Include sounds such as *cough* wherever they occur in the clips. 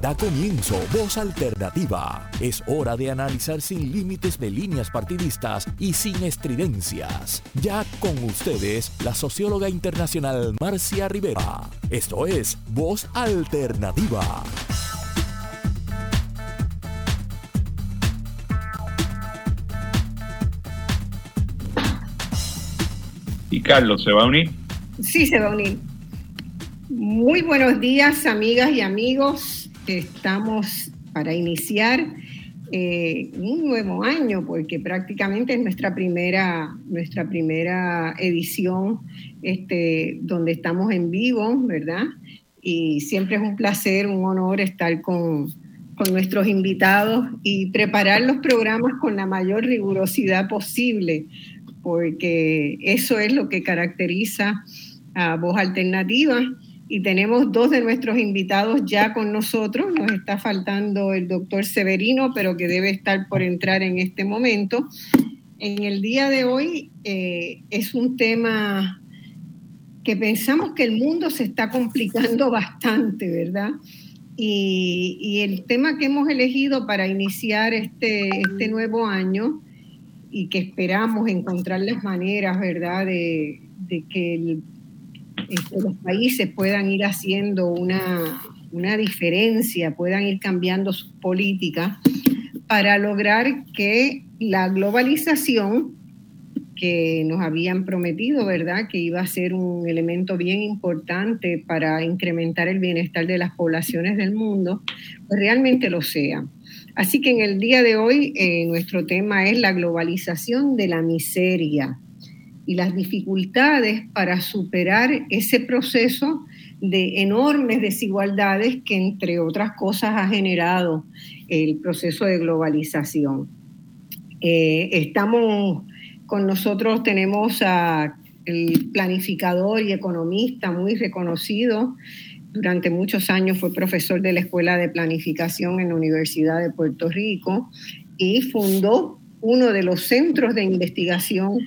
Da comienzo Voz Alternativa. Es hora de analizar sin límites de líneas partidistas y sin estridencias. Ya con ustedes, la socióloga internacional Marcia Rivera. Esto es Voz Alternativa. ¿Y Carlos se va a unir? Sí, se va a unir. Muy buenos días, amigas y amigos estamos para iniciar eh, un nuevo año, porque prácticamente es nuestra primera, nuestra primera edición este, donde estamos en vivo, ¿verdad? Y siempre es un placer, un honor estar con, con nuestros invitados y preparar los programas con la mayor rigurosidad posible, porque eso es lo que caracteriza a Voz Alternativa y tenemos dos de nuestros invitados ya con nosotros. Nos está faltando el doctor Severino, pero que debe estar por entrar en este momento. En el día de hoy eh, es un tema que pensamos que el mundo se está complicando *laughs* bastante, ¿verdad? Y, el tema que hemos elegido para iniciar este, este nuevo año y que esperamos encontrar las maneras, ¿verdad?, de, de que el este, los países puedan ir haciendo una, una diferencia, puedan ir cambiando sus políticas para lograr que la globalización que nos habían prometido, ¿verdad? Que iba a ser un elemento bien importante para incrementar el bienestar de las poblaciones del mundo, pues realmente lo sea. Así que en el día de hoy eh, nuestro tema es la globalización de la miseria y las dificultades para superar ese proceso de enormes desigualdades que, entre otras cosas, ha generado el proceso de globalización. Eh, estamos con nosotros, tenemos a el planificador y economista muy reconocido. Durante muchos años fue profesor de la Escuela de Planificación en la Universidad de Puerto Rico y fundó uno de los centros de investigación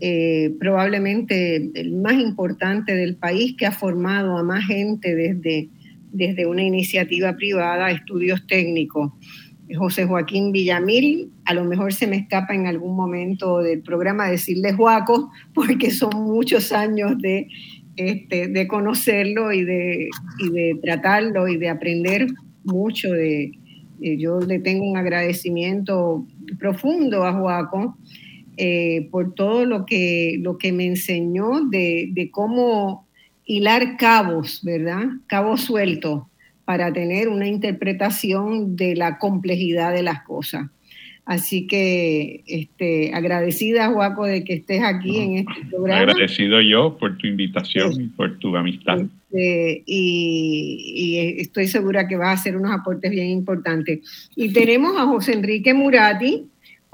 eh, probablemente el más importante del país que ha formado a más gente desde, desde una iniciativa privada, estudios técnicos. José Joaquín Villamil, a lo mejor se me escapa en algún momento del programa decirle Joaco, porque son muchos años de, este, de conocerlo y de, y de tratarlo y de aprender mucho de, eh, yo le tengo un agradecimiento profundo a Joaco eh, por todo lo que, lo que me enseñó de, de, cómo hilar cabos, ¿verdad? Cabos sueltos para tener una interpretación de la complejidad de las cosas. Así que este, agradecida, Juaco, de que estés aquí en este programa. Agradecido yo por tu invitación y por tu amistad. Este, y, y, estoy segura que vas a hacer unos aportes bien importantes. Y tenemos a José Enrique Murati,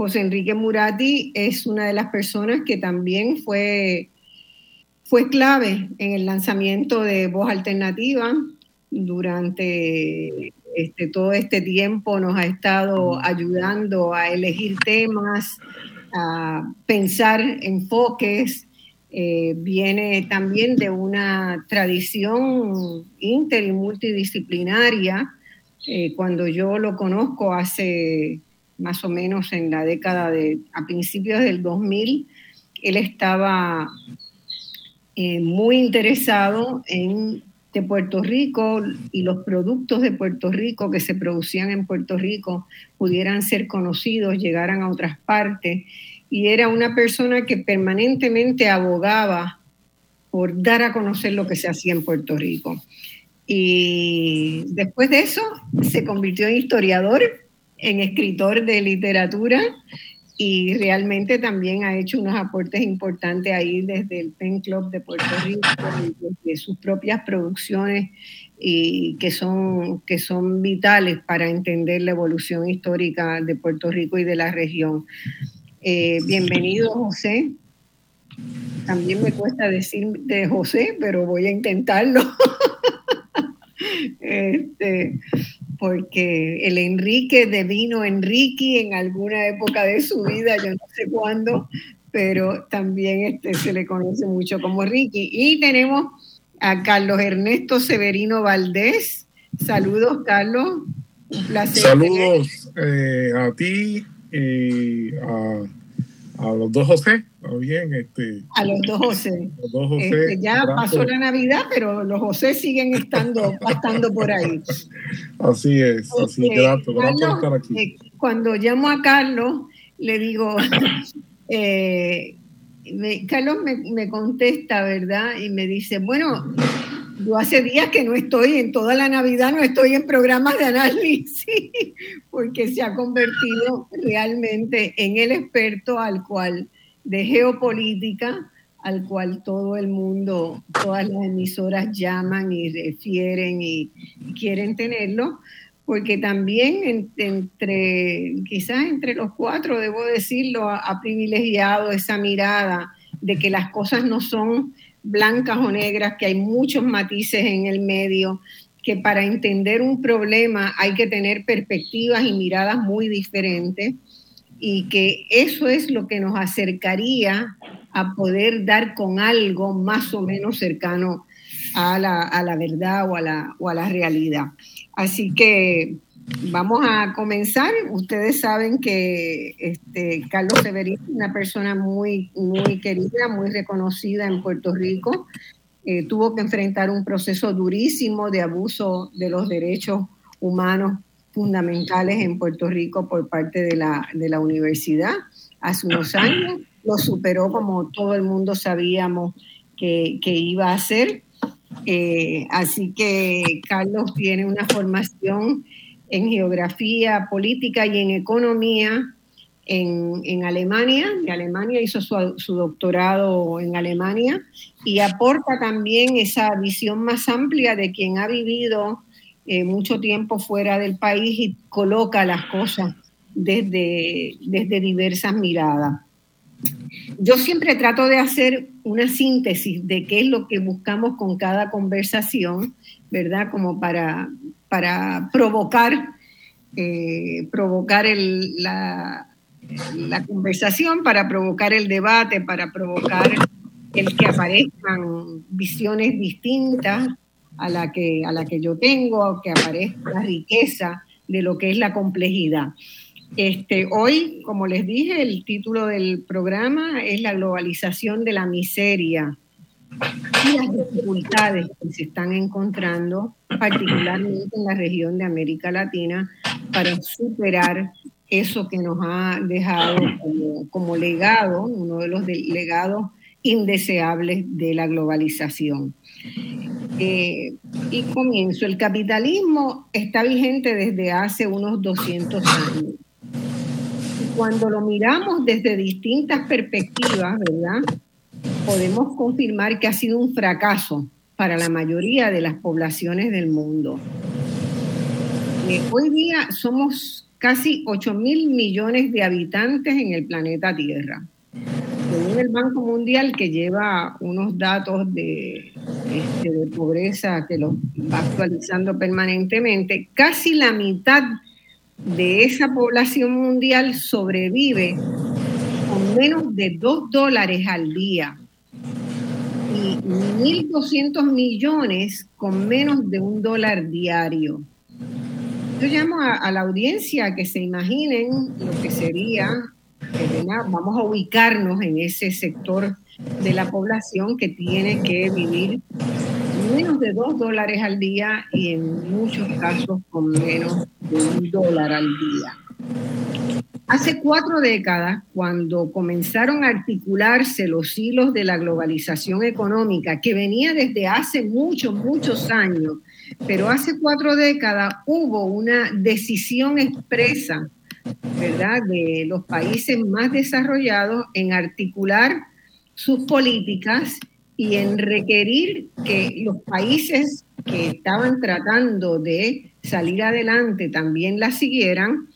José Enrique Murati es una de las personas que también fue, fue clave en el lanzamiento de Voz Alternativa. Durante este, todo este tiempo nos ha estado ayudando a elegir temas, a pensar enfoques. Eh, viene también de una tradición inter y multidisciplinaria. Eh, cuando yo lo conozco hace más o menos en la década de, a principios del 2000, él estaba eh, muy interesado en de Puerto Rico y los productos de Puerto Rico que se producían en Puerto Rico pudieran ser conocidos, llegaran a otras partes. Y era una persona que permanentemente abogaba por dar a conocer lo que se hacía en Puerto Rico. Y después de eso se convirtió en historiador en escritor de literatura y realmente también ha hecho unos aportes importantes ahí desde el Pen Club de Puerto Rico desde sus propias producciones y que son, que son vitales para entender la evolución histórica de Puerto Rico y de la región. Eh, bienvenido, José. También me cuesta decir de José, pero voy a intentarlo. *laughs* este, porque el Enrique devino Enrique en alguna época de su vida, yo no sé cuándo, pero también este, se le conoce mucho como Ricky. Y tenemos a Carlos Ernesto Severino Valdés, Saludos, Carlos. Un placer. Saludos eh, a ti y a, a, los dos José. Bien, este, a los dos José. Los dos José este, ya pasó la Navidad, pero los José siguen estando, *laughs* estando por ahí. Así es, así que gracias, por estar aquí. Eh, cuando llamo a Carlos, le digo, *coughs* eh, Carlos me, me, contesta, ¿verdad? Y me dice, bueno, yo hace días que no estoy, en toda la Navidad no estoy en programas de análisis, *laughs* porque se ha convertido realmente en el experto al cual de geopolítica, al cual todo el mundo, todas las emisoras llaman y refieren y quieren tenerlo, porque también entre, quizás entre los cuatro, debo decirlo, ha privilegiado esa mirada de que las cosas no son blancas o negras, que hay muchos matices en el medio, que para entender un problema hay que tener perspectivas y miradas muy diferentes y que eso es lo que nos acercaría a poder dar con algo más o menos cercano a la, a la verdad o a la, o a la realidad. Así que vamos a comenzar. Ustedes saben que este, Carlos Severín es una persona muy, muy querida, muy reconocida en Puerto Rico. Eh, tuvo que enfrentar un proceso durísimo de abuso de los derechos humanos fundamentales en Puerto Rico por parte de la, de la universidad hace unos años. Lo superó como todo el mundo sabíamos que, que iba a hacer. Eh, así que Carlos tiene una formación en geografía política y en economía en, en Alemania. De Alemania hizo su, su, doctorado en Alemania y aporta también esa visión más amplia de quien ha vivido eh, mucho tiempo fuera del país y coloca las cosas desde, desde diversas miradas. Yo siempre trato de hacer una síntesis de qué es lo que buscamos con cada conversación, ¿verdad? Como para, para provocar, eh, provocar el, la, la, conversación, para provocar el debate, para provocar el que aparezcan visiones distintas a la que, a la que yo tengo, que aparezca la riqueza de lo que es la complejidad. Este, hoy, como les dije, el título del programa es la globalización de la miseria y las dificultades que se están encontrando, particularmente en la región de América Latina, para superar eso que nos ha dejado como, legado, uno de los legados indeseables de la globalización. Eh, y comienzo, el capitalismo está vigente desde hace unos 200 años. Cuando lo miramos desde distintas perspectivas, ¿verdad? podemos confirmar que ha sido un fracaso para la mayoría de las poblaciones del mundo. Eh, hoy día somos casi 8 mil millones de habitantes en el planeta Tierra. Según el Banco Mundial, que lleva unos datos de, este, de pobreza que los va actualizando permanentemente, casi la mitad de esa población mundial sobrevive con menos de 2 dólares al día y 1.200 millones con menos de un dólar diario. Yo llamo a, la audiencia a que se imaginen lo que sería, vamos a ubicarnos en ese sector de la población que tiene que vivir menos de dos dólares al día y en muchos casos con menos de un dólar al día. Hace cuatro décadas, cuando comenzaron a articularse los hilos de la globalización económica, que venía desde hace muchos, muchos años, pero hace cuatro décadas hubo una decisión expresa, ¿verdad?, de los países más desarrollados en articular sus políticas y en requerir que los países que estaban tratando de salir adelante también la siguieran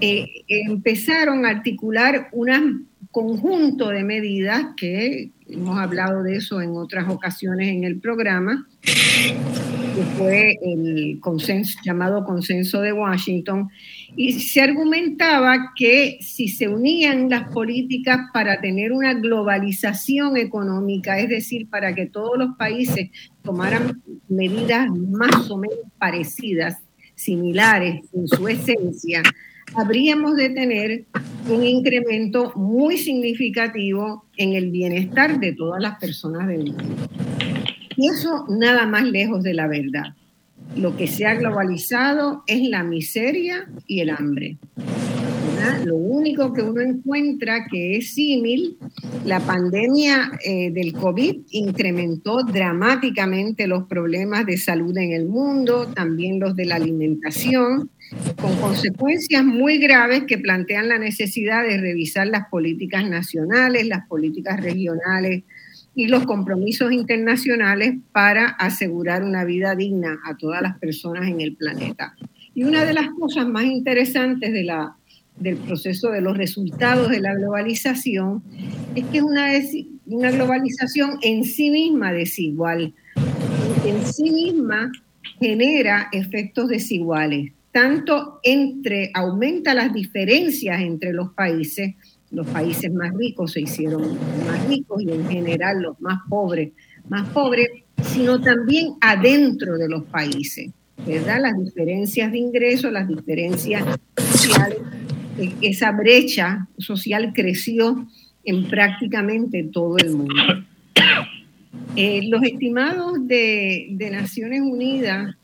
eh, empezaron a articular un conjunto de medidas que hemos hablado de eso en otras ocasiones en el programa, que fue el llamado consenso de Washington, y se argumentaba que si se unían las políticas para tener una globalización económica, es decir, para que todos los países tomaran medidas más o menos parecidas, similares en su esencia, habríamos de tener un incremento muy significativo en el bienestar de todas las personas del mundo. Y eso nada más lejos de la verdad. Lo que se ha globalizado es la miseria y el hambre. Lo único que uno encuentra que es símil, la pandemia eh, del COVID incrementó dramáticamente los problemas de salud en el mundo, también los de la alimentación, con consecuencias muy graves que plantean la necesidad de revisar las políticas nacionales, las políticas regionales y los compromisos internacionales para asegurar una vida digna a todas las personas en el planeta. Y una de las cosas más interesantes de la, del proceso de los resultados de la globalización es que es una, una globalización en sí misma desigual, en sí misma genera efectos desiguales, tanto entre, aumenta las diferencias entre los países, los países más ricos se hicieron más ricos y en general los más pobres más pobres, sino también adentro de los países, ¿verdad? Las diferencias de ingresos, las diferencias sociales, e-, esa brecha social creció en prácticamente todo el mundo. Eh, los estimados de, de Naciones Unidas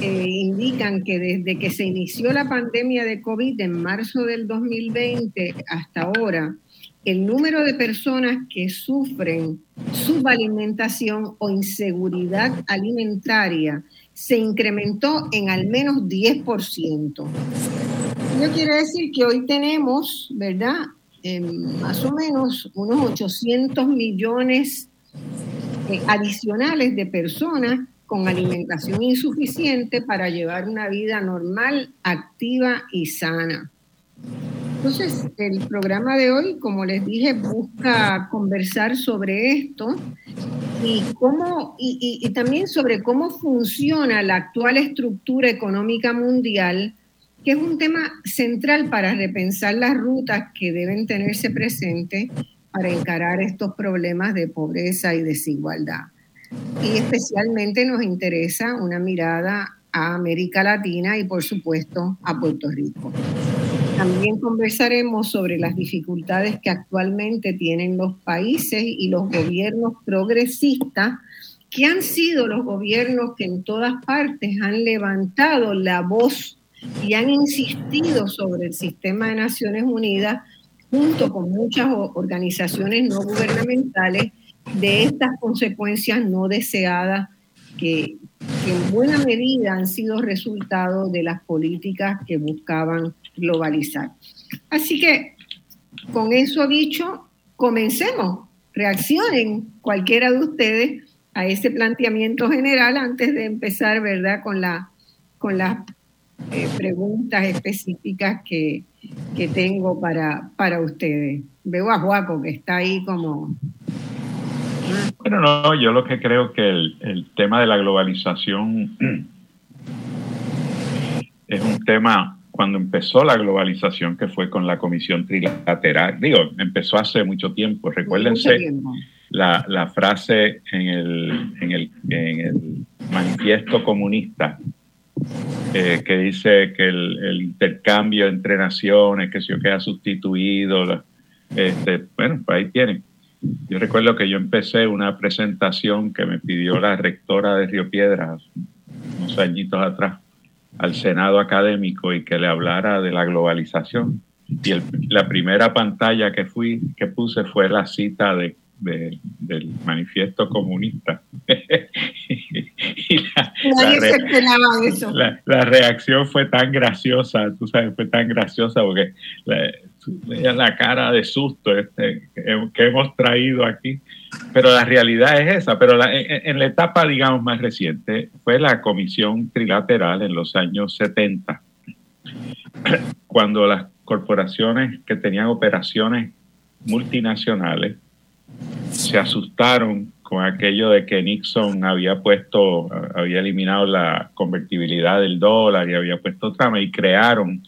eh, indican que desde que se inició la pandemia de COVID en marzo del 2020 hasta ahora, el número de personas que sufren subalimentación o inseguridad alimentaria se incrementó en al menos 10%. Eso quiere decir que hoy tenemos, ¿verdad? más o menos unos 800 millones eh, adicionales de personas con alimentación insuficiente para llevar una vida normal, activa y sana. Entonces, el programa de hoy, como les dije, busca conversar sobre esto y, cómo, y, también sobre cómo funciona la actual estructura económica mundial, que es un tema central para repensar las rutas que deben tenerse presentes para encarar estos problemas de pobreza y desigualdad y especialmente nos interesa una mirada a América Latina y por supuesto a Puerto Rico. También conversaremos sobre las dificultades que actualmente tienen los países y los gobiernos progresistas, que han sido los gobiernos que en todas partes han levantado la voz y han insistido sobre el sistema de Naciones Unidas junto con muchas organizaciones no gubernamentales de estas consecuencias no deseadas que, en buena medida han sido resultado de las políticas que buscaban globalizar. Así que, con eso dicho, comencemos, reaccionen cualquiera de ustedes a ese planteamiento general antes de empezar, ¿verdad?, con, la, con las eh, preguntas específicas que, que tengo para, para ustedes. Veo a Juaco que está ahí como bueno, no, yo lo que creo que el, tema de la globalización *clears throat* es un tema cuando empezó la globalización, que fue con la Comisión Trilateral, digo, empezó hace mucho tiempo, recuérdense La, frase en el, en el, manifiesto comunista eh, que dice que el, intercambio entre naciones, que se ha sustituido, este, bueno, pues ahí tienen. Yo recuerdo que yo empecé una presentación que me pidió la rectora de Río Piedras unos añitos atrás al Senado académico y que le hablara de la globalización. Y la primera pantalla que fui, que puse fue la cita de, del manifiesto comunista. *laughs* y la, La, reacción fue tan graciosa, tú sabes, fue tan graciosa porque la cara de susto este, que hemos traído aquí. Pero la realidad es esa. Pero en, la etapa, digamos, más reciente, fue la comisión trilateral en los años 70, *clears throat* cuando las corporaciones que tenían operaciones multinacionales se asustaron con aquello de que Nixon había puesto, había eliminado la convertibilidad del dólar y había puesto trama y crearon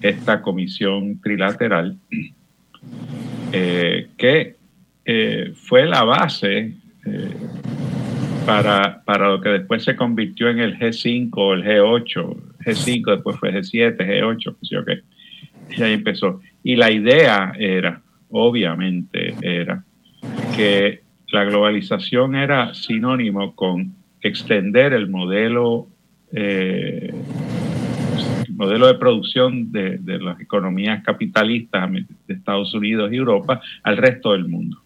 esta comisión trilateral *clears throat* eh, que eh, fue la base eh, para, para, lo que después se convirtió en el G5 o el G8, G5, después fue G7, G8, qué Y ahí empezó. Y la idea era, obviamente, era que la globalización era sinónimo con extender el modelo, modelo de producción de, las economías capitalistas de Estados Unidos y Europa al resto del mundo.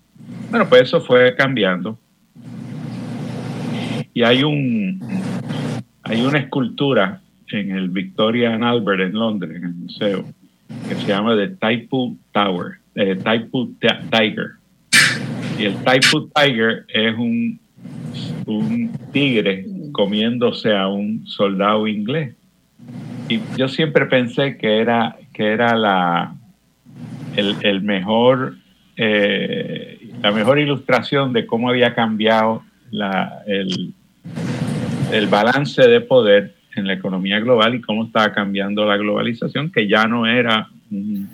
Bueno, pues eso fue cambiando. Y hay un hay una escultura en el Victoria and Albert en Londres, en el museo, que se llama The Taipu Tower, eh, Taipu Tiger. Y el Taipu Tiger es un, un tigre comiéndose a un soldado inglés. Y yo siempre pensé que era, que era la, el, mejor, eh, la mejor ilustración de cómo había cambiado la, el, el balance de poder en la economía global y cómo estaba cambiando la globalización, que ya no era un,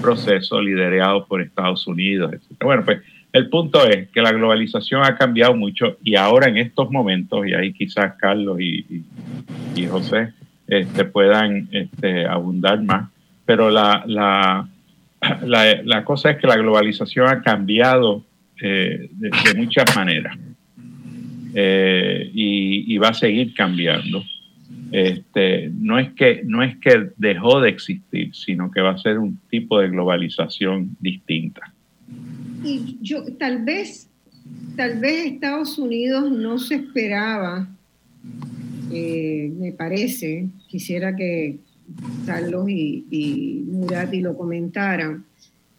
proceso liderado por Estados Unidos, etc. Bueno, pues el punto es que la globalización ha cambiado mucho y ahora en estos momentos, y ahí quizás Carlos y, y, José este, puedan este, abundar más, pero la, la, la, cosa es que la globalización ha cambiado eh, de, muchas maneras eh, y, va a seguir cambiando este, no, es que, no es que dejó de existir, sino que va a ser un tipo de globalización distinta. Y yo, tal vez, tal vez Estados Unidos no se esperaba, eh, me parece, quisiera que Carlos y, y Murati lo comentaran,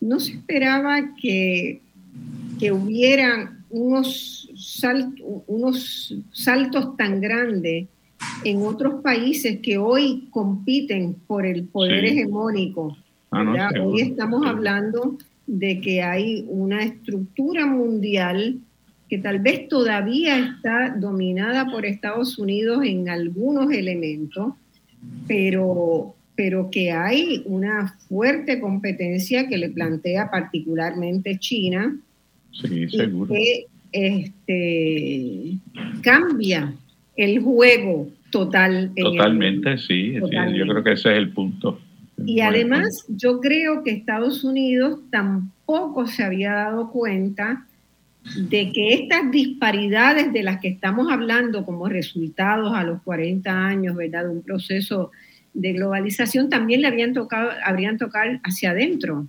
no se esperaba que, que hubieran unos, unos saltos tan grandes en otros países que hoy compiten por el poder hegemónico. Ah, hoy estamos hablando de que hay una estructura mundial que tal vez todavía está dominada por Estados Unidos en algunos elementos, pero, pero que hay una fuerte competencia que le plantea particularmente China. Sí, seguro. que este, cambia el juego total. Totalmente, sí, yo creo que ese es el punto. Y además yo creo que Estados Unidos tampoco se había dado cuenta de que estas disparidades de las que estamos hablando como resultados a los 40 años, ¿verdad? De un proceso de globalización también le habían tocado, habrían tocado hacia adentro.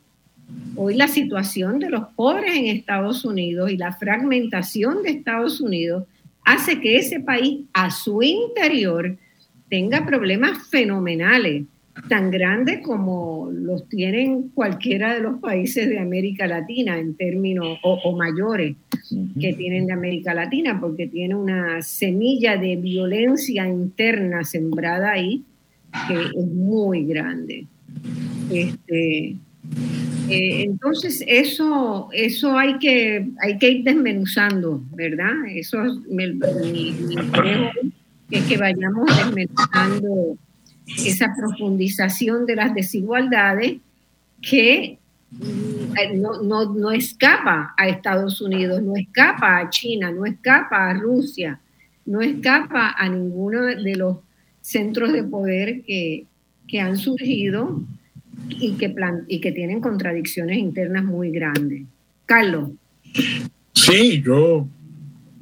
Hoy la situación de los pobres en Estados Unidos y la fragmentación de Estados Unidos hace que ese país a su interior tenga problemas fenomenales, tan grandes como los tienen cualquiera de los países de América Latina en términos, o, mayores que tienen de América Latina, porque tiene una semilla de violencia interna sembrada ahí que es muy grande. Este, eh, entonces, eso, eso hay, que, hay que ir desmenuzando, ¿verdad? Eso es mi, es que vayamos desmenuzando esa profundización de las desigualdades que mm, no, no, no, escapa a Estados Unidos, no escapa a China, no escapa a Rusia, no escapa a ninguno de los centros de poder que, que han surgido y que, plan, y que tienen contradicciones internas muy grandes. Carlos. Sí, yo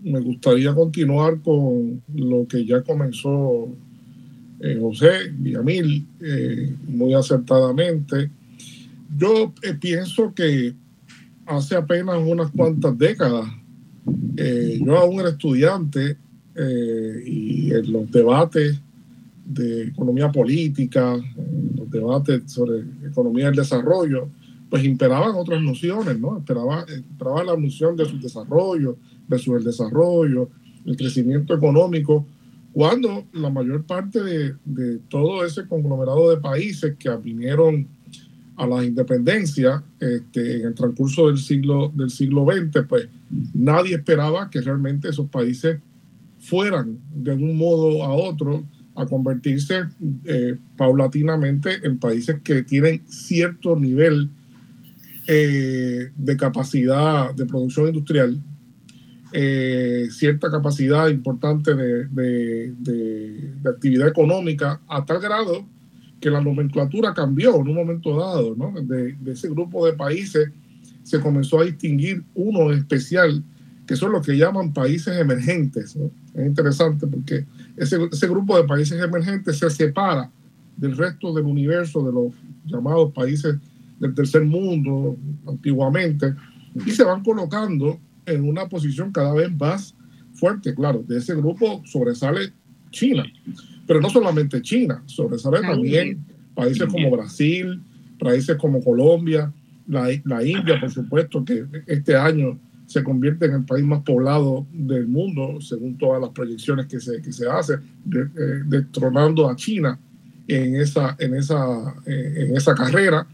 me gustaría continuar con lo que ya comenzó eh, José Villamil eh, muy acertadamente. Yo eh, pienso que hace apenas unas cuantas décadas, yo aún era estudiante y en los debates de economía política, los debates sobre economía del desarrollo, pues imperaban otras nociones, ¿no? Esperaba, la noción de su desarrollo, versus el desarrollo, el crecimiento económico, cuando la mayor parte de, de todo ese conglomerado de países que vinieron a la independencia este, en el transcurso del siglo, del siglo XX, pues Nadie esperaba que realmente esos países fueran de un modo a otro a convertirse eh, paulatinamente en países que tienen cierto nivel eh, de capacidad de producción industrial, eh, cierta capacidad importante de, actividad económica, a tal grado que la nomenclatura cambió en un momento dado, ¿no? de, ese grupo de países se comenzó a distinguir uno especial, que son los que llaman países emergentes. Es interesante porque ese, ese grupo de países emergentes se separa del resto del universo de los llamados países del tercer mundo antiguamente y se van colocando en una posición cada vez más fuerte. Claro, de ese grupo sobresale China, pero no solamente China, sobresale también países como Brasil, países como Colombia, la, la India, por supuesto, que este año se convierte en el país más poblado del mundo, según todas las proyecciones que se, que se hacen, eh, destronando a China en esa, en esa, eh, en esa carrera.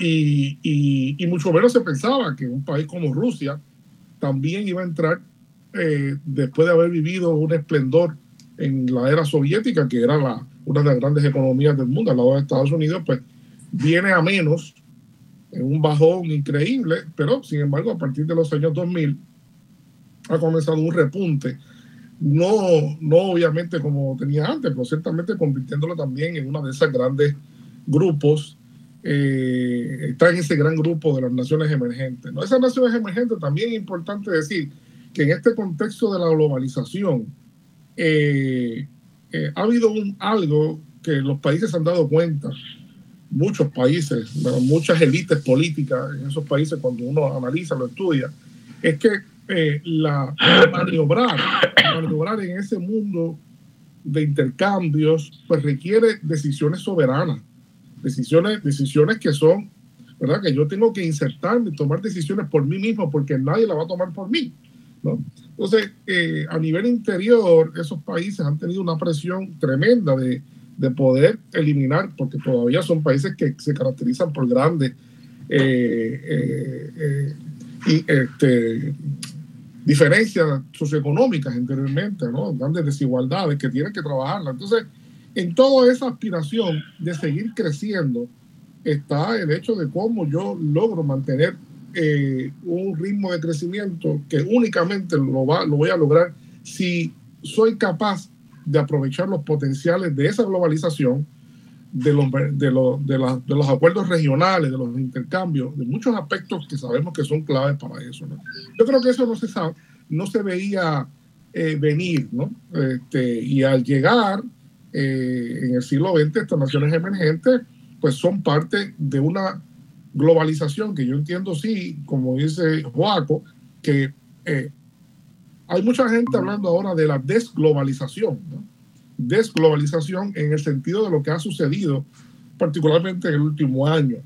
Y, y, mucho menos se pensaba que un país como Rusia también iba a entrar eh, después de haber vivido un esplendor en la era soviética, que era la, una de las grandes economías del mundo al lado de Estados Unidos, pues viene a menos en un bajón increíble, pero sin embargo a partir de los años 2000 ha comenzado un repunte, no, no obviamente como tenía antes, pero ciertamente convirtiéndolo también en uno de esos grandes grupos, eh, está en ese gran grupo de las naciones emergentes. ¿no? Esas naciones emergentes también es importante decir que en este contexto de la globalización eh, eh, ha habido un, algo que los países han dado cuenta muchos países, muchas élites políticas en esos países, cuando uno analiza, lo estudia, es que eh, la maniobrar, maniobrar en ese mundo de intercambios, pues requiere decisiones soberanas, decisiones, decisiones que son, ¿verdad? Que yo tengo que insertarme, tomar decisiones por mí mismo, porque nadie la va a tomar por mí, ¿no? Entonces, eh, a nivel interior, esos países han tenido una presión tremenda de, de poder eliminar, porque todavía son países que se caracterizan por grandes eh, eh, y, este, diferencias socioeconómicas anteriormente, ¿no? grandes desigualdades que tienen que trabajarlas. Entonces, en toda esa aspiración de seguir creciendo está el hecho de cómo yo logro mantener un ritmo de crecimiento que únicamente lo, va, lo voy a lograr si soy capaz de aprovechar los potenciales de esa globalización, de los, de, los, de, de los acuerdos regionales, de los intercambios, de muchos aspectos que sabemos que son claves para eso. Yo creo que eso no se, sabe, no se veía eh, venir, ¿no? Este, y al llegar eh, en el siglo XX, estas naciones emergentes, pues son parte de una globalización que yo entiendo, sí, como dice Joaco, que eh, hay mucha gente hablando ahora de la desglobalización, desglobalización en el sentido de lo que ha sucedido, particularmente en el último año,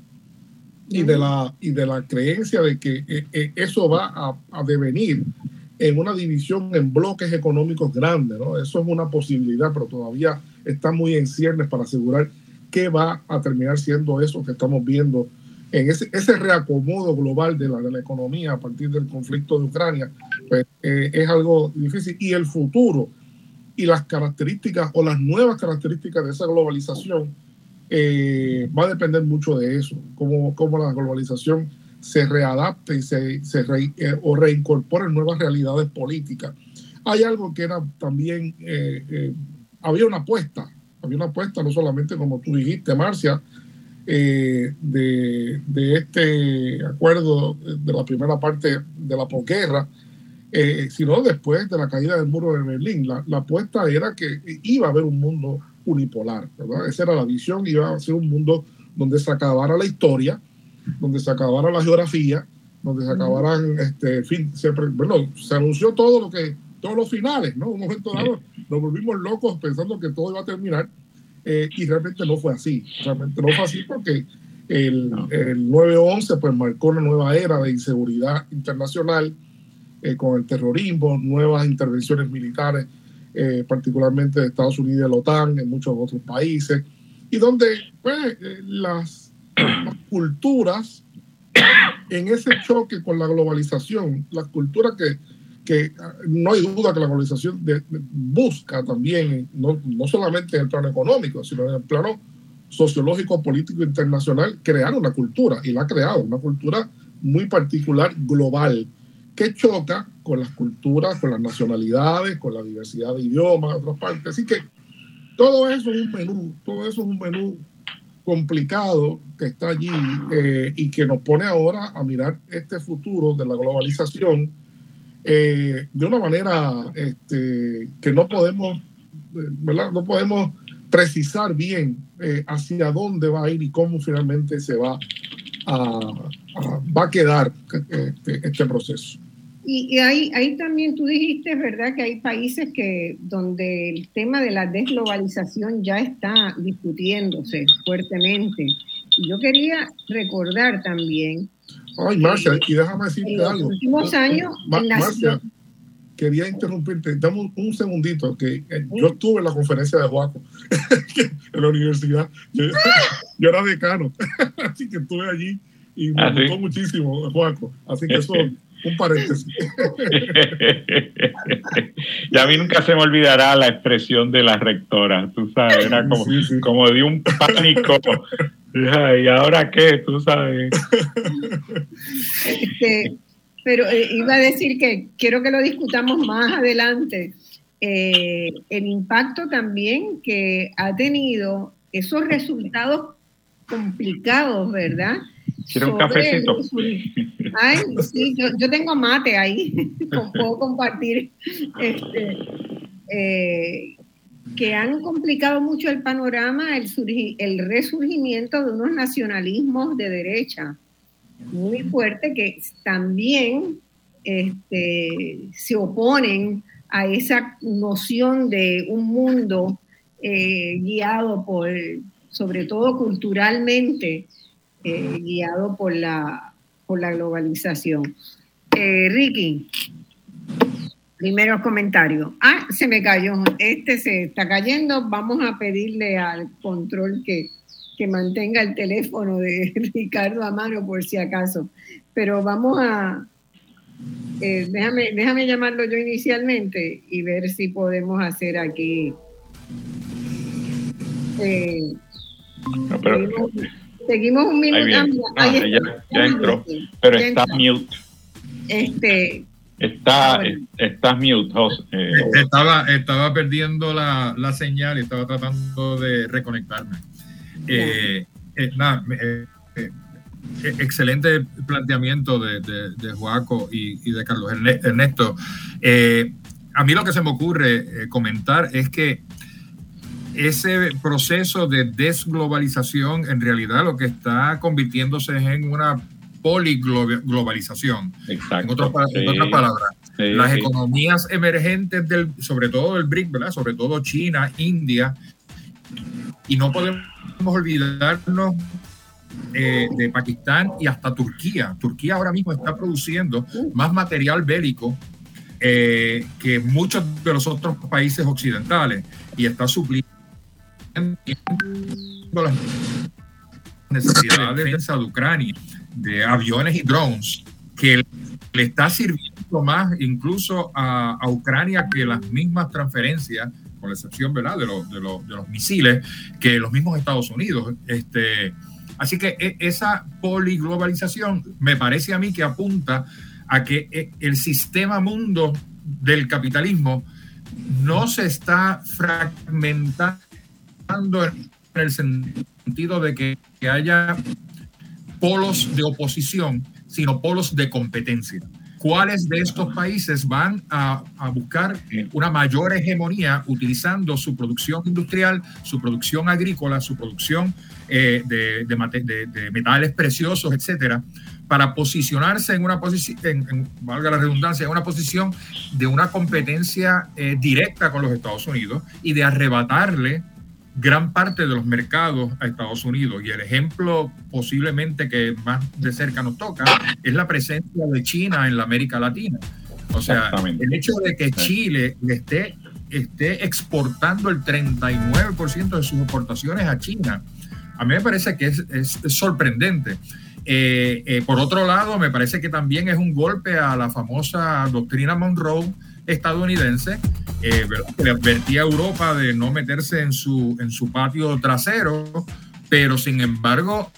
y de la, y de la creencia de que eh, eh, eso va a, a, devenir en una división en bloques económicos grandes. ¿no? Eso es una posibilidad, pero todavía está muy en ciernes para asegurar qué va a terminar siendo eso que estamos viendo en ese, ese reacomodo global de la, economía a partir del conflicto de Ucrania, pues, eh, es algo difícil. Y el futuro y las características o las nuevas características de esa globalización eh, va a depender mucho de eso, cómo, cómo la globalización se readapte y se, se eh, o reincorpore nuevas realidades políticas. Hay algo que era también, había una apuesta, había una apuesta no solamente como tú dijiste, Marcia, eh, de, este acuerdo de la primera parte de la posguerra, eh, sino después de la caída del muro de Berlín. La, la, apuesta era que iba a haber un mundo unipolar, ¿verdad? Esa era la visión, iba a ser un mundo donde se acabara la historia, donde se acabara la geografía, donde se acabaran, este, fin, siempre, bueno, se anunció todo lo que, todos los finales, ¿no? Un momento dado nos volvimos locos pensando que todo iba a terminar eh, y realmente no fue así. Realmente no fue así porque el, el 9-11 pues marcó una nueva era de inseguridad internacional eh, con el terrorismo, nuevas intervenciones militares, eh, particularmente de Estados Unidos y de la OTAN, en muchos otros países, y donde pues, las, las *clears throat* culturas en ese choque con la globalización, la cultura que, que no hay duda que la globalización busca también, no, no solamente en el plano económico, sino en el plano sociológico, político, internacional, crear una cultura, y la ha creado, una cultura muy particular, global, que choca con las culturas, con las nacionalidades, con la diversidad de idiomas, otras partes. Así que todo eso es un menú, todo eso es un menú complicado que está allí eh, y que nos pone ahora a mirar este futuro de la globalización eh, de una manera este, que no podemos, ¿verdad? No podemos precisar bien eh, hacia dónde va a ir y cómo finalmente se va a, va a quedar este, este proceso. Y, ahí, ahí también tú dijiste, ¿verdad?, que hay países que donde el tema de la desglobalización ya está discutiéndose fuertemente. Y yo quería recordar también. Ay, Marcia, y déjame decirte algo. En los últimos años, Marcia, quería interrumpirte. Dame un, segundito, que eh, yo estuve en la conferencia de Joaco *laughs* en la universidad. Yo, *laughs* era decano, *laughs* así que estuve allí y me ¿Ah, gustó muchísimo, Joaco. Así que eso un paréntesis. *laughs* y a mí nunca se me olvidará la expresión de la rectora, tú sabes, era como, como de un pánico. ¿Y ahora qué? Tú sabes. Este, pero eh, iba a decir que quiero que lo discutamos más adelante. Eh, el impacto también que ha tenido esos resultados complicados, ¿verdad? Quiero un cafecito. Ay, sí, yo, tengo mate ahí, *laughs* puedo compartir. Este, eh, que han complicado mucho el panorama, el, el resurgimiento de unos nacionalismos de derecha muy fuerte que también este, se oponen a esa noción de un mundo eh, guiado por, sobre todo culturalmente, eh, guiado por la, por la globalización. Eh, Ricky, primeros comentarios. Ah, se me cayó. Este se está cayendo. Vamos a pedirle al control que, que mantenga el teléfono de *laughs* Ricardo a mano por si acaso. Pero vamos a... Eh, déjame, déjame llamarlo yo inicialmente y ver si podemos hacer aquí... Eh, Seguimos un minuto. Ah, ya, entró, pero está mute. Este, Está, estás mute, José. Eh, estaba, estaba perdiendo la, la, señal y estaba tratando de reconectarme. Eh, eh, nada, excelente planteamiento de, de, de Joaco y, y, de Carlos Ernesto. a mí lo que se me ocurre comentar es que ese proceso de desglobalización en realidad lo que está convirtiéndose en una poliglobalización. Exacto. En, otras palabras, las economías emergentes, del, sobre todo el BRIC, ¿verdad? sobre todo China, India, y no podemos olvidarnos eh, de Pakistán y hasta Turquía. Turquía ahora mismo está produciendo más material bélico eh, que muchos de los otros países occidentales y está supliendo las necesidades de defensa de Ucrania, de aviones y drones, que le está sirviendo más incluso a, Ucrania que las mismas transferencias, con la excepción. De, los, de, los, de los misiles, que los mismos Estados Unidos. Este, así que e, esa poliglobalización me parece a mí que apunta a que e, el sistema mundo del capitalismo no se está fragmentando en el sentido de que, haya polos de oposición, sino polos de competencia. ¿Cuáles de estos países van a, buscar una mayor hegemonía utilizando su producción industrial, su producción agrícola, su producción eh, de, de, metales preciosos, etcétera, para posicionarse en una posición, valga la redundancia, en una posición de una competencia eh, directa con los Estados Unidos y de arrebatarle gran parte de los mercados a Estados Unidos. Y el ejemplo posiblemente que más de cerca nos toca es la presencia de China en la América Latina. O sea, el hecho de que Chile esté, esté exportando el 39% de sus exportaciones a China, a mí me parece que es, es, sorprendente. por otro lado, me parece que también es un golpe a la famosa doctrina Monroe estadounidense, que le advertía a Europa de no meterse en su, en su patio trasero, pero sin embargo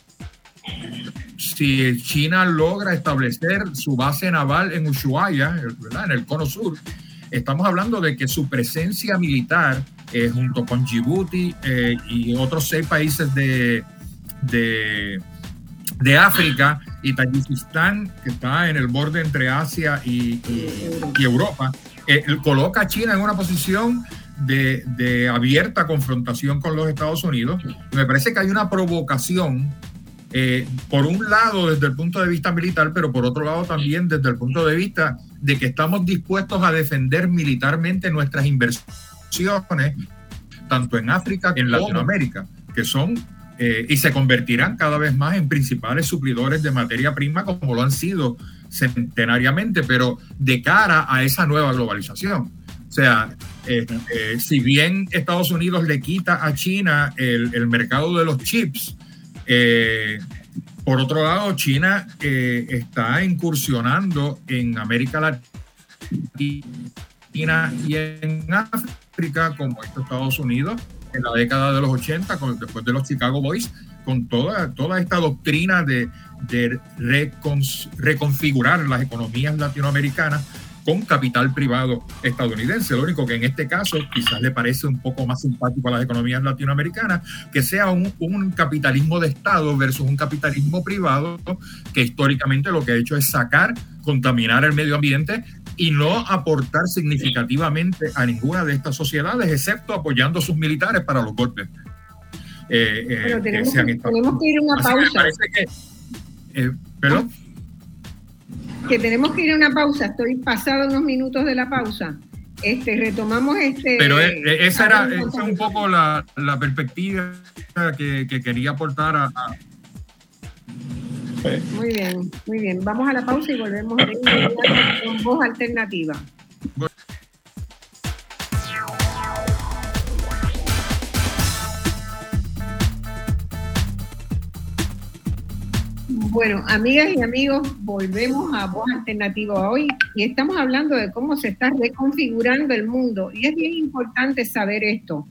si China logra establecer su base naval en Ushuaia, en el cono sur, estamos hablando de que su presencia militar, eh, junto con Djibouti eh, y otros seis países de, de, África y Tayikistán, que está en el borde entre Asia y, Europa, eh, coloca a China en una posición de, de, abierta confrontación con los Estados Unidos. Me parece que hay una provocación eh, por un lado desde el punto de vista militar, pero por otro lado también desde el punto de vista de que estamos dispuestos a defender militarmente nuestras inversiones, tanto en África como en Latinoamérica, que son eh, y se convertirán cada vez más en principales suplidores de materia prima como lo han sido centenariamente, pero de cara a esa nueva globalización. O sea, eh, si bien Estados Unidos le quita a China el, el mercado de los chips, eh, por otro lado, China eh, está incursionando en América Latina y en África, como Estados Unidos, en la década de los 80, después de los Chicago Boys, con toda, toda esta doctrina de, de reconfigurar las economías latinoamericanas con capital privado estadounidense. Lo único que en este caso quizás le parece un poco más simpático a las economías latinoamericanas, que sea un, capitalismo de Estado versus un capitalismo privado, que históricamente lo que ha hecho es sacar, contaminar el medio ambiente y no aportar significativamente a ninguna de estas sociedades, excepto apoyando a sus militares para los golpes. Eh, eh, tenemos, que, ir a una pausa. Eh, ¿Perdón? que tenemos que ir a una pausa. Estoy pasado unos minutos de la pausa. Este, retomamos este. Pero eh, eh, esa era un poco la, perspectiva que, quería aportar a, Muy bien, muy bien. Vamos a la pausa y volvemos con voz alternativa. Bueno, amigas y amigos, volvemos a Voz Alternativa hoy y estamos hablando de cómo se está reconfigurando el mundo. Y es bien importante saber esto,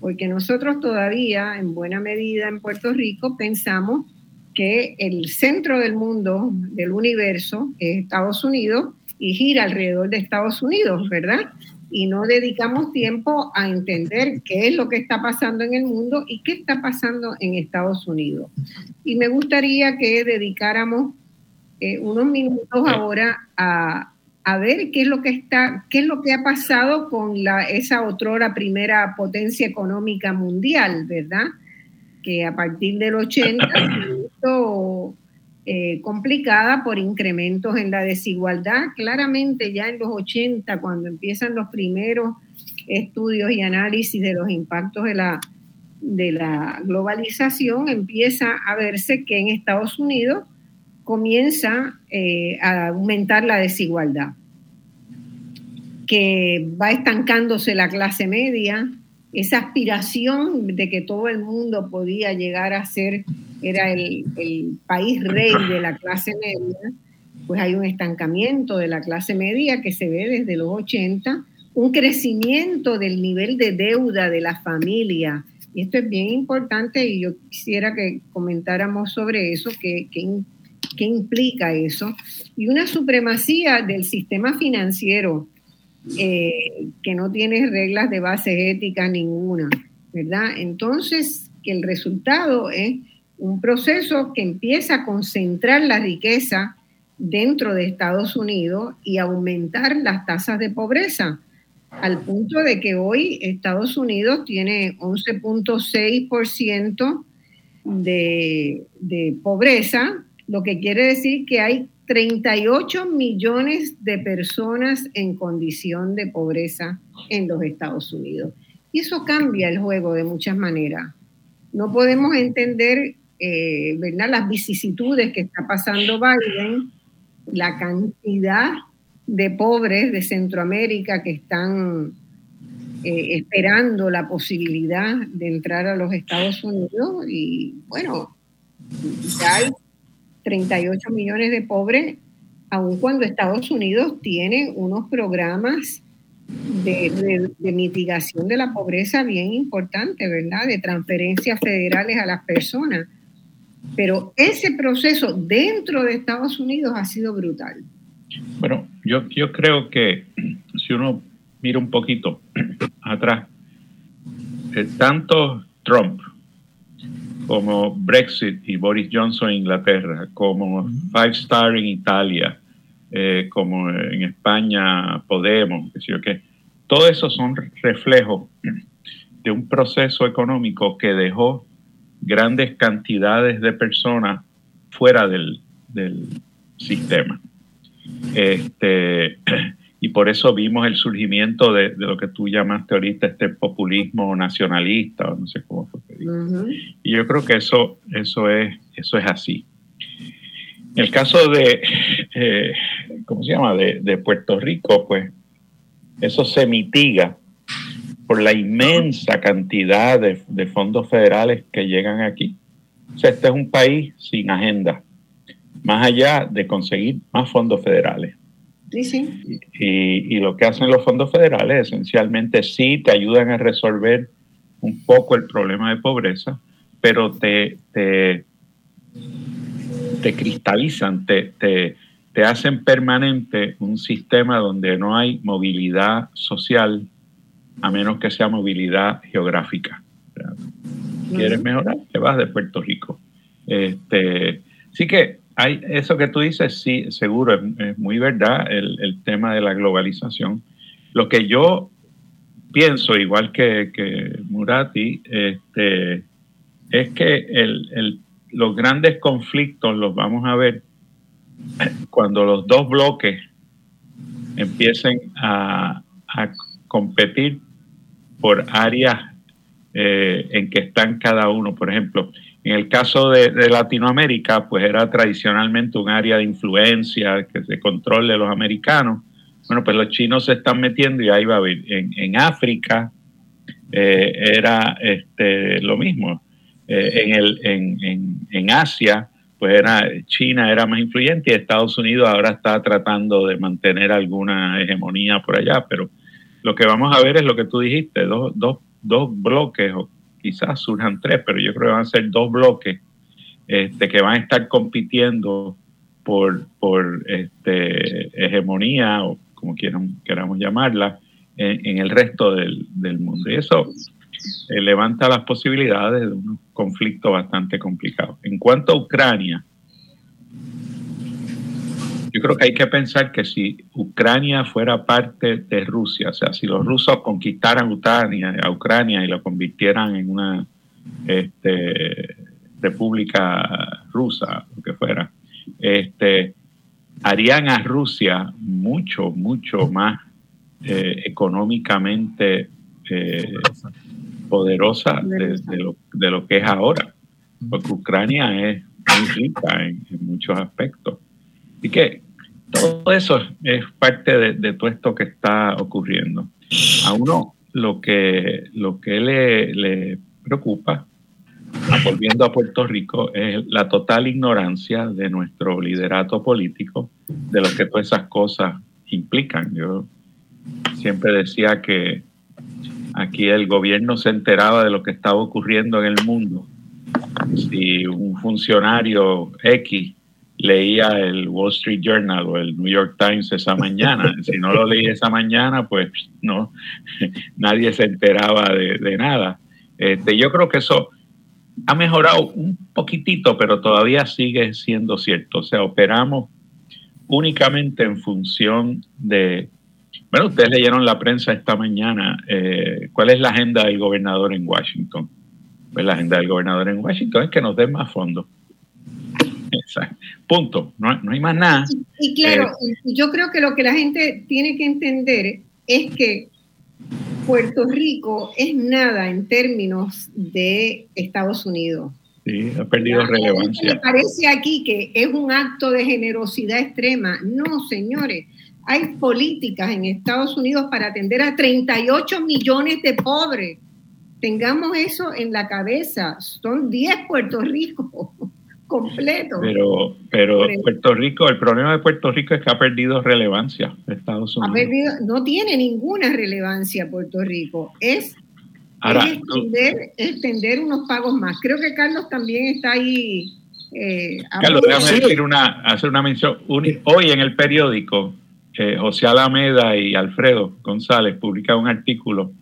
porque nosotros todavía, en buena medida en Puerto Rico, pensamos que el centro del mundo, del universo, es Estados Unidos y gira alrededor de Estados Unidos, ¿verdad? Y no dedicamos tiempo a entender qué es lo que está pasando en el mundo y qué está pasando en Estados Unidos. Y me gustaría que dedicáramos eh, unos minutos ahora a, ver qué es lo que está, qué es lo que ha pasado con la, esa otrora primera potencia económica mundial, ¿verdad? Que a partir del 80 eh, complicada por incrementos en la desigualdad. Claramente ya en los 80, cuando empiezan los primeros estudios y análisis de los impactos de la, de la globalización, empieza a verse que en Estados Unidos comienza eh, a aumentar la desigualdad, que va estancándose la clase media, esa aspiración de que todo el mundo podía llegar a ser era el, país rey de la clase media, pues hay un estancamiento de la clase media que se ve desde los 80, un crecimiento del nivel de deuda de la familia. Y esto es bien importante y yo quisiera que comentáramos sobre eso, qué, qué implica eso. Y una supremacía del sistema financiero eh, que no tiene reglas de base ética ninguna, ¿verdad? Entonces, que el resultado es un proceso que empieza a concentrar la riqueza dentro de Estados Unidos y aumentar las tasas de pobreza, al punto de que hoy Estados Unidos tiene 11.6% de, de pobreza, lo que quiere decir que hay 38 millones de personas en condición de pobreza en los Estados Unidos. Y eso cambia el juego de muchas maneras. No podemos entender eh, ¿verdad? las vicisitudes que está pasando Biden, la cantidad de pobres de Centroamérica que están eh, esperando la posibilidad de entrar a los Estados Unidos y bueno, ya hay 38 millones de pobres, aun cuando Estados Unidos tiene unos programas de, mitigación de la pobreza bien importante, ¿verdad? De transferencias federales a las personas. Pero ese proceso dentro de Estados Unidos ha sido brutal. Bueno, yo, yo creo que si uno mira un poquito atrás, eh, tanto Trump como Brexit y Boris Johnson en Inglaterra, como Five Star en Italia, eh, como en España Podemos, que todo eso son reflejos de un proceso económico que dejó grandes cantidades de personas fuera del, del sistema. Este, *clears throat* y por eso vimos el surgimiento de, lo que tú llamaste ahorita este populismo nacionalista, o no sé cómo fue que Y yo creo que eso, eso, es, eso es así. En el caso de, *laughs* eh, ¿cómo se llama?, de, Puerto Rico, pues eso se mitiga por la inmensa cantidad de, de, fondos federales que llegan aquí. O sea, este es un país sin agenda, más allá de conseguir más fondos federales. Y, lo que hacen los fondos federales esencialmente sí te ayudan a resolver un poco el problema de pobreza, pero te, te, cristalizan, te, te, te hacen permanente un sistema donde no hay movilidad social a menos que sea movilidad geográfica. ¿Quieres mejorar? Te vas de Puerto Rico. Este, así que hay, eso que tú dices, sí, seguro, es, muy verdad el, tema de la globalización. Lo que yo pienso, igual que, que Murati, este, es que los grandes conflictos los vamos a ver cuando los dos bloques empiecen a, competir por áreas eh, en que están cada uno. Por ejemplo, en el caso de, Latinoamérica, pues era tradicionalmente un área de influencia que se controle los americanos. Bueno, pues los chinos se están metiendo y ahí va a haber. En, África eh, era este, lo mismo. Eh, en, el, en, en, Asia, pues era, China era más influyente y Estados Unidos ahora está tratando de mantener alguna hegemonía por allá, pero lo que vamos a ver es lo que tú dijiste, dos, dos, dos bloques quizás surjan tres, pero yo creo que van a ser dos bloques este, que van a estar compitiendo por, por este, hegemonía o como quieran, queramos llamarla, en, el resto del, mundo. Y eso eh, levanta las posibilidades de un conflicto bastante complicado. En cuanto a Ucrania, yo creo que hay que pensar que si Ucrania fuera parte de Rusia, o sea, si los rusos conquistaran Ucrania, a Ucrania y lo convirtieran en una este, república rusa, lo que fuera, este, harían a Rusia mucho, mucho más eh, económicamente eh, poderosa de, lo, que es ahora, porque Ucrania es muy rica en, en muchos aspectos. Así que todo eso es parte de, todo esto que está ocurriendo. A uno lo que, lo que le, le preocupa, volviendo a Puerto Rico, es la total ignorancia de nuestro liderato político de lo que todas esas cosas implican. Yo siempre decía que aquí el gobierno se enteraba de lo que estaba ocurriendo en el mundo. Si un funcionario X leía el Wall Street Journal o el New York Times esa mañana. *laughs* Si no lo leí esa mañana, pues no, *laughs* nadie se enteraba de, nada. Este, yo creo que eso ha mejorado un poquitito, pero todavía sigue siendo cierto. O sea, operamos únicamente en función de... Bueno, ustedes leyeron la prensa esta mañana. Eh, ¿Cuál es la agenda del gobernador en Washington? Pues la agenda del gobernador en Washington es que nos den más fondos. Punto. No, hay más nada. Y, claro, eh, yo creo que lo que la gente tiene que entender es que Puerto Rico es nada en términos de Estados Unidos. Sí, ha perdido relevancia. Me parece aquí que es un acto de generosidad extrema. No, señores. Hay políticas en Estados Unidos para atender a 38 millones de pobres. Tengamos eso en la cabeza. Son 10 Puerto Rico completo. Pero, pero Puerto Rico, el problema de Puerto Rico es que ha perdido relevancia Estados Unidos. Ha perdido, no tiene ninguna relevancia Puerto Rico. Es, extender, unos pagos más. Creo que Carlos también está ahí. Eh, Carlos, déjame decir una, hacer una mención. Hoy en el periódico, eh, José Alameda y Alfredo González publican un artículo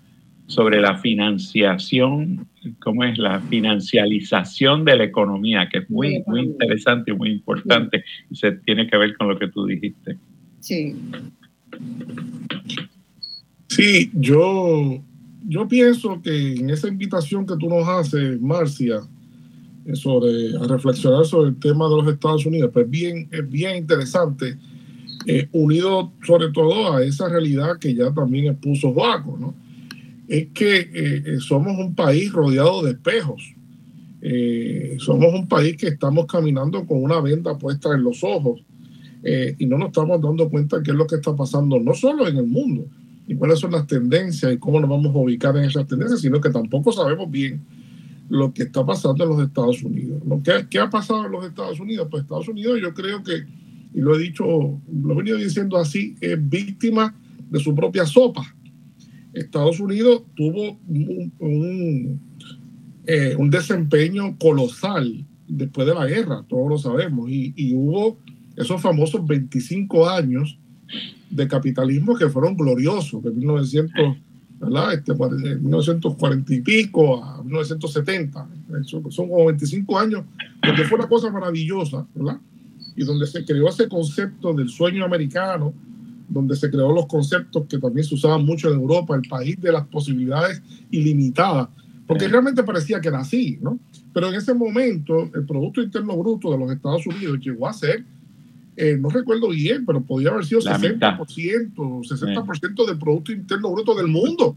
sobre la financiación, cómo es la financialización de la economía, que es muy, muy interesante y muy importante y se tiene que ver con lo que tú dijiste. Sí. Sí, yo, yo pienso que en esa invitación que tú nos haces, Marcia, eh, sobre a reflexionar sobre el tema de los Estados Unidos, pues bien, es bien interesante, eh, unido sobre todo a esa realidad que ya también expuso Joaco, ¿no? Es que eh, eh, somos un país rodeado de espejos. Eh, somos un país que estamos caminando con una venda puesta en los ojos y no nos estamos dando cuenta de qué es lo que está pasando, no solo en el mundo y cuáles son las tendencias y cómo nos vamos a ubicar en esas tendencias, sino que tampoco sabemos bien lo que está pasando en los Estados Unidos. ¿Qué, ¿Qué ha pasado en los Estados Unidos? Pues Estados Unidos yo creo que, y lo he dicho, lo he venido diciendo así, es víctima de su propia sopa Estados Unidos tuvo un, eh, un, desempeño colosal después de la guerra, todos lo sabemos, y, hubo esos famosos 25 años de capitalismo que fueron gloriosos, de 1900, ¿verdad? Este, 1940 y pico a 1970. son como 25 años donde fue una cosa maravillosa, ¿verdad? Y donde se creó ese concepto del sueño americano, donde se creó los conceptos que también se usaban mucho en Europa, el país de las posibilidades ilimitadas, porque realmente parecía que era así, ¿no? Pero en ese momento el Producto Interno Bruto de los Estados Unidos llegó a ser, eh, no recuerdo bien, pero podía haber sido 60%, 60% del Producto Interno Bruto del mundo,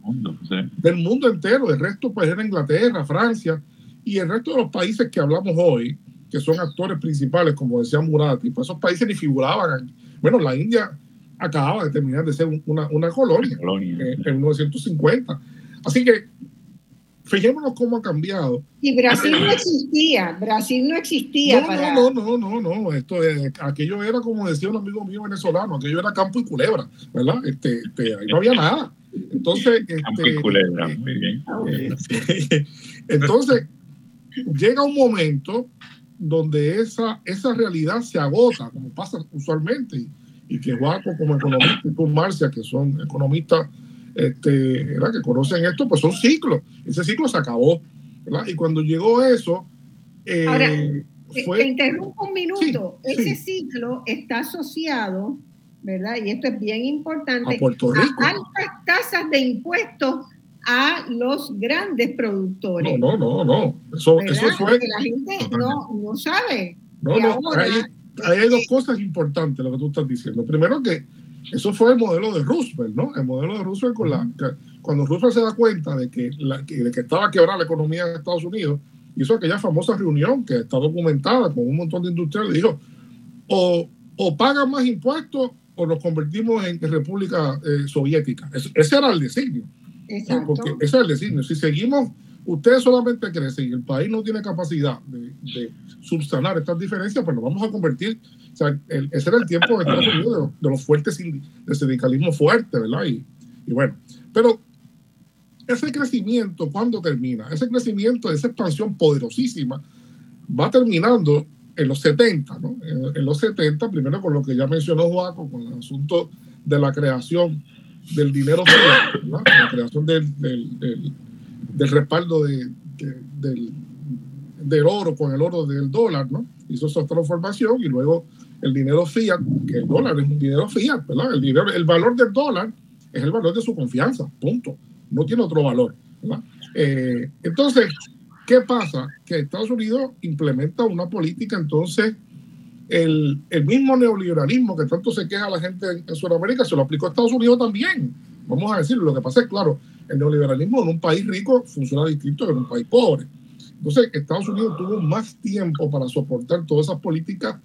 del mundo entero, el resto pues era Inglaterra, Francia y el resto de los países que hablamos hoy, que son actores principales, como decía Murati, pues esos países ni figuraban. Bueno, la India acababa de terminar de ser una, una colonia, eh, en 1950. Así que fijémonos cómo ha cambiado. Y Brasil no existía, Brasil no existía. No, para... no, no, no, no, Esto, aquello era como decía un amigo mío venezolano, aquello era campo y culebra, ¿verdad? Este, este ahí no había nada. Entonces, campo y este, culebra, muy bien. Eh, *laughs* entonces, llega un momento donde esa, esa realidad se agota, como pasa usualmente y que Juaco como economista y tú Marcia, que son economistas este, que conocen esto, pues son ciclos. Ese ciclo se acabó. ¿verdad? Y cuando llegó eso... Eh, Ahora, fue... te interrumpo un minuto. Ese ciclo está asociado, ¿verdad? Y esto es bien importante, a, Puerto Rico. altas tasas de impuestos a los grandes productores. No, no, no, no. Eso, eso fue... la gente no, no sabe. No, no, hay dos cosas importantes lo que tú estás diciendo. Primero que eso fue el modelo de Roosevelt, ¿no? El modelo de Roosevelt con la, cuando Roosevelt se da cuenta de que, la, de que estaba quebrada la economía de Estados Unidos, hizo aquella famosa reunión que está documentada con un montón de industriales, dijo, o, o pagan más impuestos o nos convertimos en República eh, Soviética. Ese, era el designio. Porque ese era el designio. Si seguimos ustedes solamente crecen y el país no tiene capacidad de, subsanar estas diferencias, pues nos vamos a convertir, o sea, ese era el tiempo de Estados Unidos de, los fuertes, del sindicalismo fuerte, ¿verdad? Y, bueno, pero ese crecimiento, ¿cuándo termina? Ese crecimiento, esa expansión poderosísima, va terminando en los 70, ¿no? En, los 70, primero con lo que ya mencionó Joaco, con el asunto de la creación del dinero, ¿no? la creación del respaldo de, del, del, oro con el oro del dólar, ¿no? Hizo esa transformación y luego el dinero fiat, que el dólar es un dinero fiat, ¿verdad? El, dinero, el valor del dólar es el valor de su confianza, punto. No tiene otro valor, ¿verdad? Eh, entonces, ¿qué pasa? Que Estados Unidos implementa una política, entonces, el, mismo neoliberalismo que tanto se queja la gente en, en Sudamérica se lo aplicó a Estados Unidos también. Vamos a decirlo, lo que pasa es, claro, el neoliberalismo en un país rico funciona distinto que en un país pobre. Entonces, Estados Unidos tuvo más tiempo para soportar todas esas políticas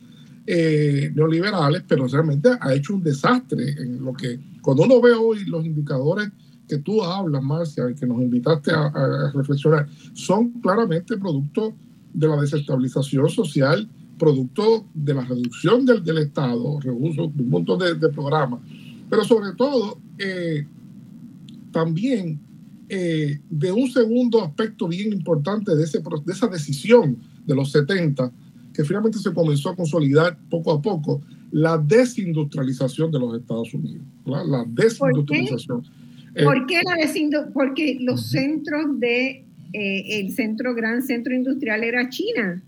eh, neoliberales, pero realmente ha hecho un desastre en lo que, cuando uno ve hoy los indicadores que tú hablas, Marcia, y que nos invitaste a, reflexionar, son claramente producto de la desestabilización social, producto de la reducción del, del Estado, reuso de un montón de, de programas, pero sobre todo eh, también eh, de un segundo aspecto bien importante de, ese, de esa decisión de los 70, que finalmente se comenzó a consolidar poco a poco, la desindustrialización de los Estados Unidos. La desindustrialización. ¿Por qué, la Porque los centros de, eh, el centro, gran centro industrial era China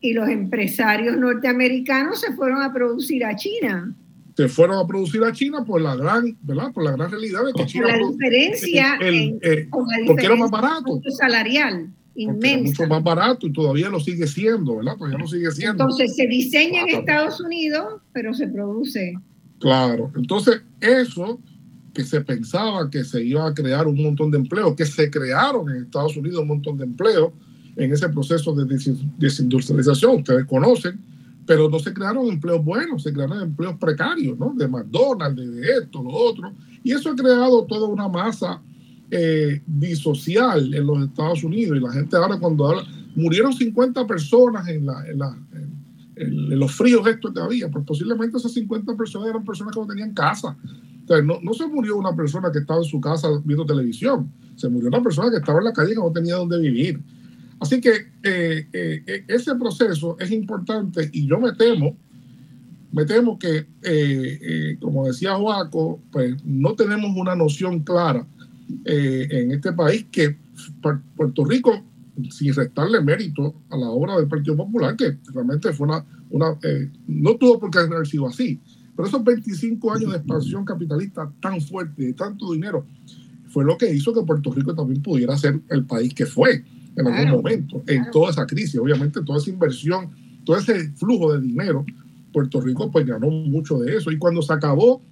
y los empresarios norteamericanos se fueron a producir a China se fueron a producir a China por la gran, ¿verdad? Por la gran realidad de que China. La diferencia, eh, porque era más barato. Salarial. Inmensa. mucho más barato y todavía lo sigue siendo, ¿verdad? Todavía lo sigue siendo. Entonces se diseña en Estados Unidos, pero se produce. Claro, entonces eso que se pensaba que se iba a crear un montón de empleos, que se crearon en Estados Unidos un montón de empleos en ese proceso de desindustrialización, ustedes conocen, pero no se crearon empleos buenos, se crearon empleos precarios, ¿no? De McDonald's, de esto, lo otro. Y eso ha creado toda una masa eh, disocial en los Estados Unidos. Y la gente ahora cuando habla, murieron 50 personas en, la, en, la, en, los fríos estos que había, pues posiblemente esas 50 personas eran personas que no tenían casa. No, no se murió una persona que estaba en su casa viendo televisión, se murió una persona que estaba en la calle que no tenía dónde vivir. Así que eh, eh, eh, ese proceso es importante y yo me temo, me temo que, como decía Joaco, pues no tenemos una noción clara en este país que Puerto Rico, sin restarle mérito a la obra del Partido Popular, que realmente fue una, una no tuvo por qué haber sido así, pero esos 25 años de expansión capitalista tan fuerte, de tanto dinero, fue lo que hizo que Puerto Rico también pudiera ser el país que fue en algún momento, en toda esa crisis. Obviamente, toda esa inversión, todo ese flujo de dinero, Puerto Rico pues ganó mucho de eso. Y cuando se acabó,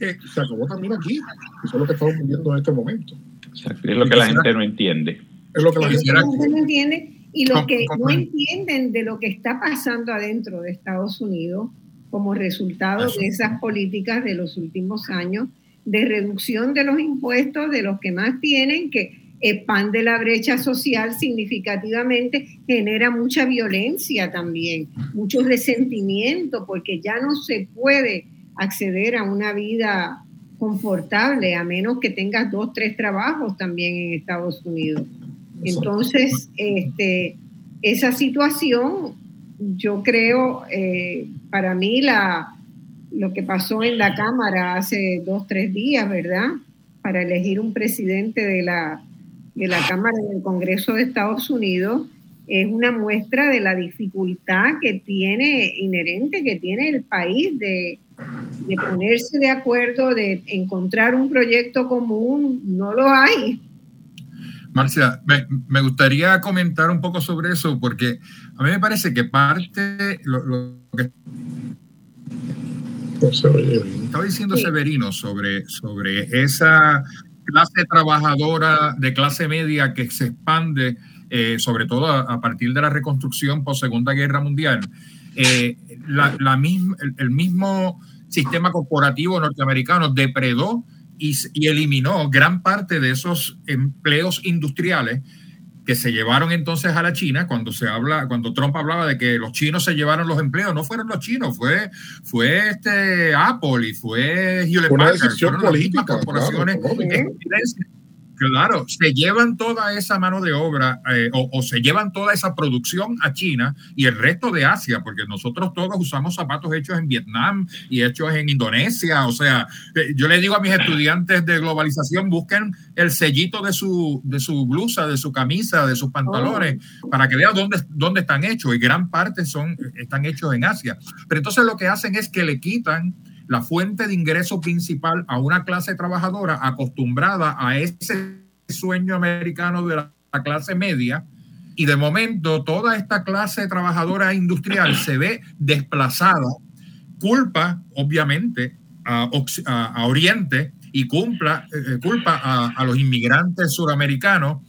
eh, se acabó también aquí. Eso es lo que estamos viviendo en este momento. Es lo que la gente no entiende. Es lo que la gente no entiende. Y lo que no entienden de lo que está pasando adentro de Estados Unidos como resultado de esas políticas de los últimos años de reducción de los impuestos de los que más tienen, que expande la brecha social significativamente, genera mucha violencia también, mucho resentimiento, porque ya no se puede acceder a una vida confortable a menos que tengas dos, tres trabajos también en Estados Unidos. Entonces, este, esa situación, yo creo, eh, para mí la, lo que pasó en la Cámara hace dos, tres días, ¿verdad? Para elegir un presidente de la de la Cámara del Congreso de Estados Unidos es una muestra de la dificultad que tiene inherente, que tiene el país de, de ponerse de acuerdo, de encontrar un proyecto común. No lo hay. Marcia, me, gustaría comentar un poco sobre eso, porque a mí me parece que parte lo, lo que estaba diciendo Severino sobre, sobre esa clase trabajadora de clase media que se expande, eh, sobre todo a, partir de la reconstrucción post Segunda Guerra Mundial, eh, la, misma, el, mismo sistema corporativo norteamericano depredó y, y, eliminó gran parte de esos empleos industriales que se llevaron entonces a la China cuando se habla, cuando Trump hablaba de que los chinos se llevaron los empleos, no fueron los chinos, fue, fue este Apple y fue Hewlett Una decisión política, corporaciones Claro, se llevan toda esa mano de obra eh, o, se llevan toda esa producción a China y el resto de Asia, porque nosotros todos usamos zapatos hechos en Vietnam y hechos en Indonesia. O sea, eh, yo le digo a mis estudiantes de globalización, busquen el sellito de su, de su blusa, de su camisa, de sus pantalones, oh. para que vean dónde, dónde están hechos. Y gran parte son, están hechos en Asia. Pero entonces lo que hacen es que le quitan la fuente de ingreso principal a una clase trabajadora acostumbrada a ese sueño americano de la clase media. Y de momento toda esta clase trabajadora industrial se ve desplazada, culpa obviamente a, a Oriente y cumpla, eh, eh, culpa a, los inmigrantes suramericanos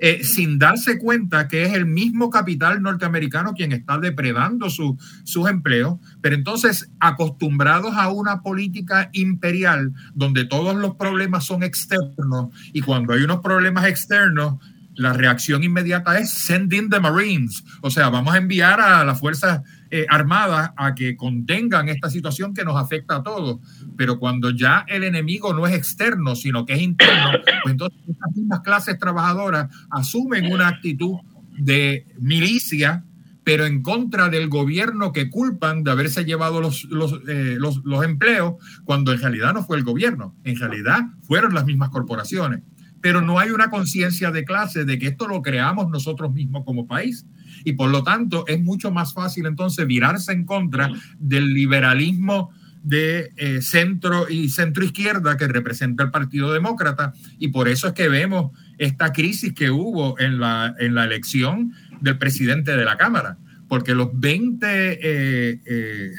eh, sin darse cuenta que es el mismo capital norteamericano quien está depredando sus empleos, pero entonces acostumbrados a una política imperial donde todos los problemas son externos y cuando hay unos problemas externos la reacción inmediata es send in the Marines, o sea, vamos a enviar a las Fuerzas eh, Armadas a que contengan esta situación que nos afecta a todos. Pero cuando ya el enemigo no es externo, sino que es interno, pues entonces estas mismas clases trabajadoras asumen una actitud de milicia, pero en contra del gobierno que culpan de haberse llevado los, los, eh, los, los empleos, cuando en realidad no fue el gobierno, en realidad fueron las mismas corporaciones pero no hay una conciencia de clase de que esto lo creamos nosotros mismos como país. Y por lo tanto es mucho más fácil entonces virarse en contra del liberalismo de eh, centro y centro izquierda que representa el Partido Demócrata. Y por eso es que vemos esta crisis que hubo en la, en la elección del presidente de la Cámara. Porque los 20 eh, eh,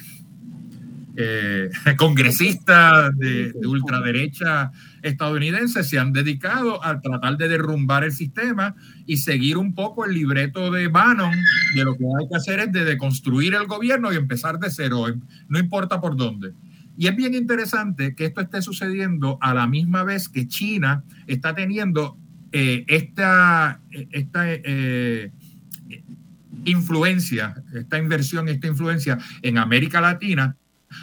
*laughs* congresistas de, de ultraderecha estadounidenses se han dedicado a tratar de derrumbar el sistema y seguir un poco el libreto de Bannon, de lo que hay que hacer es de deconstruir el gobierno y empezar de cero, no importa por dónde. Y es bien interesante que esto esté sucediendo a la misma vez que China está teniendo eh, esta, esta eh, influencia, esta inversión, esta influencia en América Latina,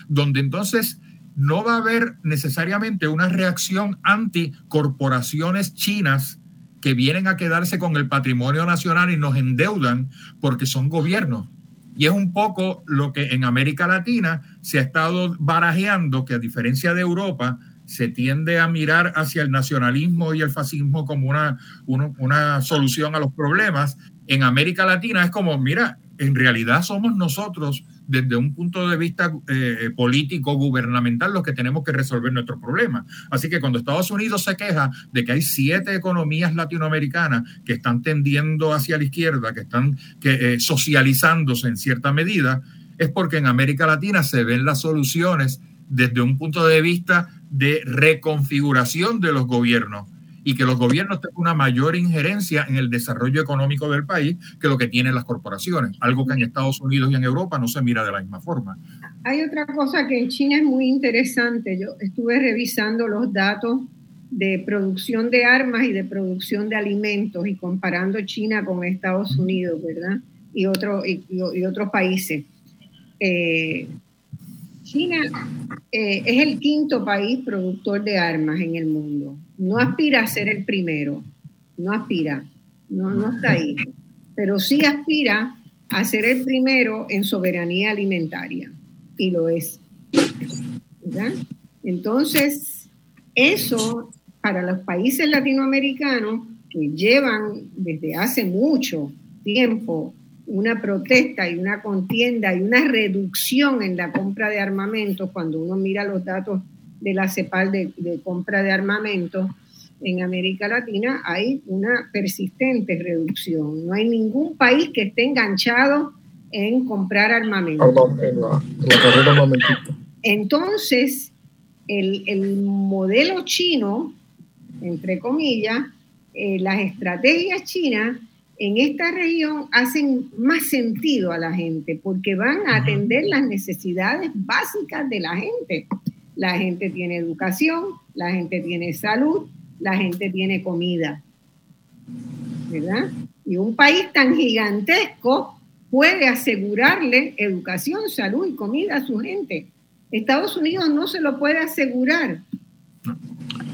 donde entonces no va a haber necesariamente una reacción anti corporaciones chinas que vienen a quedarse con el patrimonio nacional y nos endeudan porque son gobiernos. Y es un poco lo que en América Latina se ha estado barajeando, que a diferencia de Europa, se tiende a mirar hacia el nacionalismo y el fascismo como una, una, solución a los problemas. En América Latina es como, mira, en realidad somos nosotros desde un punto de vista eh, político, gubernamental, los que tenemos que resolver nuestros problemas. Así que cuando Estados Unidos se queja de que hay siete economías latinoamericanas que están tendiendo hacia la izquierda, que están eh, socializándose en cierta medida, es porque en América Latina se ven las soluciones desde un punto de vista de reconfiguración de los gobiernos y que los gobiernos tengan una mayor injerencia en el desarrollo económico del país que lo que tienen las corporaciones, algo que en Estados Unidos y en Europa no se mira de la misma forma. Hay otra cosa que en China es muy interesante. Yo estuve revisando los datos de producción de armas y de producción de alimentos y comparando China con Estados Unidos, ¿verdad? Y, otro, y, otros países. Eh, China eh, es el quinto país productor de armas en el mundo. No aspira a ser el primero, no aspira, no, no está ahí, pero sí aspira a ser el primero en soberanía alimentaria, y lo es. Entonces, eso para los países latinoamericanos que llevan desde hace mucho tiempo una protesta y una contienda y una reducción en la compra de armamentos, cuando uno mira los datos de la CEPAL de, compra de armamentos, en América Latina hay una persistente reducción. No hay ningún país que esté enganchado en comprar la, carrera Entonces, el, el, modelo chino, entre comillas, eh, las estrategias chinas en esta región hacen más sentido a la gente porque van a atender las necesidades básicas de la gente. La gente tiene educación, la gente tiene salud, la gente tiene comida. ¿Verdad? Y un país tan gigantesco puede asegurarle educación, salud y comida a su gente. Estados Unidos no se lo puede asegurar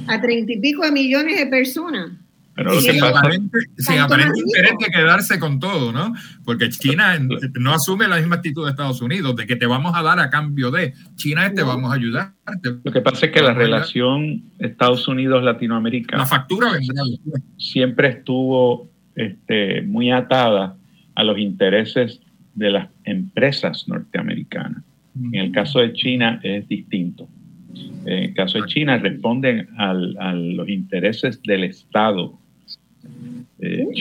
a treinta y pico de millones de personas. Pero lo que aparente, aparente interés de quedarse con todo, ¿no? Porque China no asume la misma actitud de Estados Unidos, de que te vamos a dar a cambio de. China te vamos a ayudar. Lo que pasa es que la relación Estados Unidos-Latinoamérica. La factura vendrá. Siempre estuvo este, muy atada a los intereses de las empresas norteamericanas. En el caso de China es distinto. En el caso de China responden al, a los intereses del Estado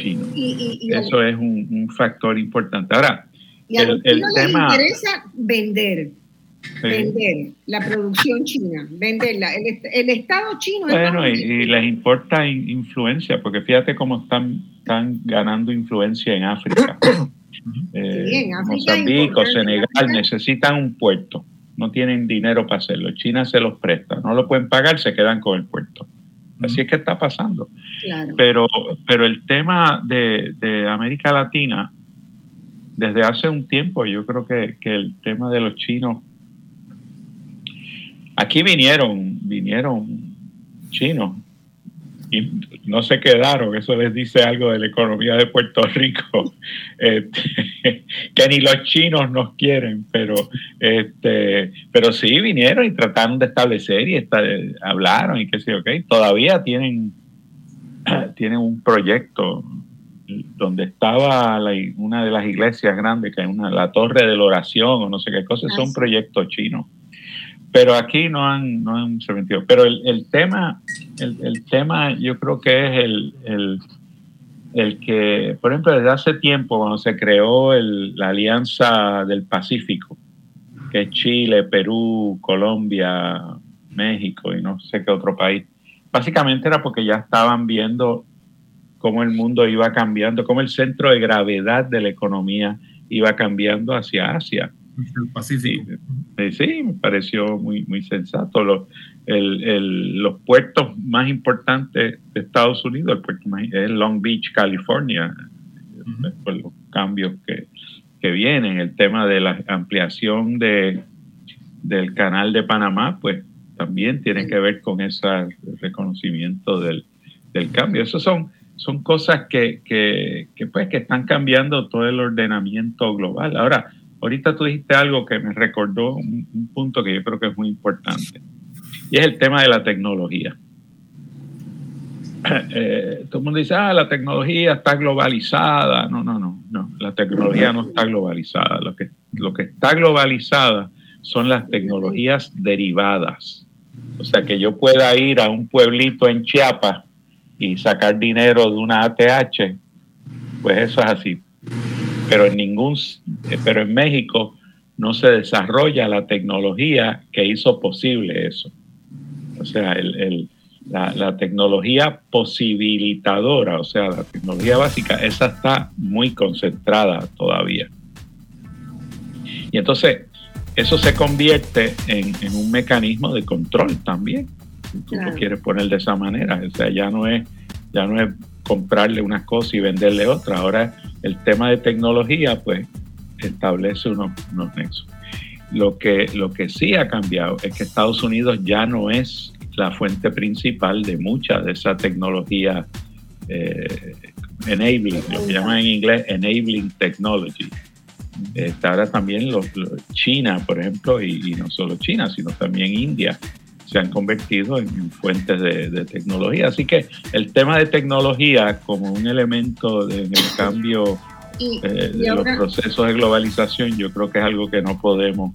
chino. Eso es un, factor importante. Ahora, y a el, el tema... les interesa vender, vender la producción china, venderla. El, Estado chino... Bueno, y, les importa influencia, porque fíjate cómo están, están ganando influencia en África. *coughs* eh, Mozambique, Senegal necesitan un puerto, no tienen dinero para hacerlo. China se los presta, no lo pueden pagar, se quedan con el puerto. Así es que está pasando. Pero, pero el tema de, de, América Latina, desde hace un tiempo, yo creo que, que el tema de los chinos, aquí vinieron, vinieron chinos y no se quedaron, eso les dice algo de la economía de Puerto Rico, *laughs* este, *laughs* que ni los chinos nos quieren, pero, este, pero sí vinieron y trataron de establecer y hablaron y qué sé yo, okay. todavía tienen, *clears throat* tienen un proyecto donde estaba una de las iglesias grandes, que es una, la Torre de la Oración o no sé qué cosa, son proyectos chinos pero aquí no han, no han metido. Pero el, el tema, el, el, tema yo creo que es el, el, el, que, por ejemplo, desde hace tiempo, cuando se creó la Alianza del Pacífico, que es Chile, Perú, Colombia, México y no sé qué otro país, básicamente era porque ya estaban viendo cómo el mundo iba cambiando, cómo el centro de gravedad de la economía iba cambiando hacia Asia Pacífico. Sí, me pareció muy, muy sensato. Los, los puertos más importantes de Estados Unidos, el puerto es Long Beach, California, por los cambios que, que vienen. El tema de la ampliación de, del canal de Panamá, pues también tiene que ver con ese reconocimiento del, del cambio. Esas son, son cosas que, que, que, pues, que están cambiando todo el ordenamiento global. Ahora, Ahorita tú dijiste algo que me recordó un, punto que yo creo que es muy importante, y es el tema de la tecnología. *clears throat* Eh, todo el mundo dice, ah, la tecnología está globalizada. No, no, no, no, la tecnología no está globalizada. Lo que, lo que está globalizada son las tecnologías derivadas. O sea, que yo pueda ir a un pueblito en Chiapas y sacar dinero de una ATH, pues eso es así pero en ningún, eh, pero en México no se desarrolla la tecnología que hizo posible eso. O sea, la, tecnología posibilitadora, o sea, la tecnología básica, esa está muy concentrada todavía. Y entonces, eso se convierte en, un mecanismo de control también. Si tú lo quieres poner de esa manera. O sea, ya no es, ya no es comprarle una cosa y venderle otra. Ahora el tema de tecnología, pues, establece unos, nexos. Lo que, lo que sí ha cambiado es que Estados Unidos ya no es la fuente principal de mucha de esa tecnología eh, enabling, lo que llaman en inglés enabling technology. Está ahora también los, China, por ejemplo, y, no solo China, sino también India, se han convertido en, fuentes de, tecnología. Así que el tema de tecnología como un elemento de, en el cambio eh, de los procesos de globalización, yo creo que es algo que no podemos.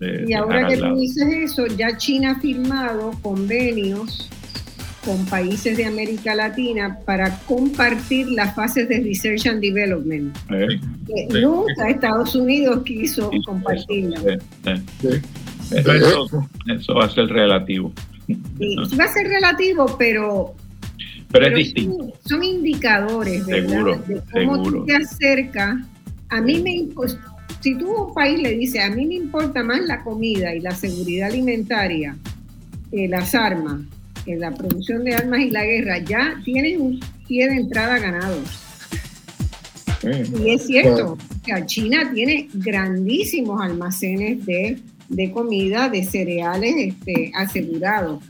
Eh, y ahora que tú dices eso, ya China ha firmado convenios con países de América Latina para compartir las fases de Research and Development. Eh, nunca Estados Unidos quiso compartirlas. Eso, va a ser relativo. Sí, va a ser relativo, pero, pero, es distinto. Son, indicadores, ¿verdad? de cómo tú te acercas. A mí me si tú un país le dice, a mí me importa más la comida y la seguridad alimentaria las armas, que la producción de armas y la guerra, ya tienes un pie de entrada ganado. Y es cierto, que China tiene grandísimos almacenes de de comida, de cereales este, asegurados.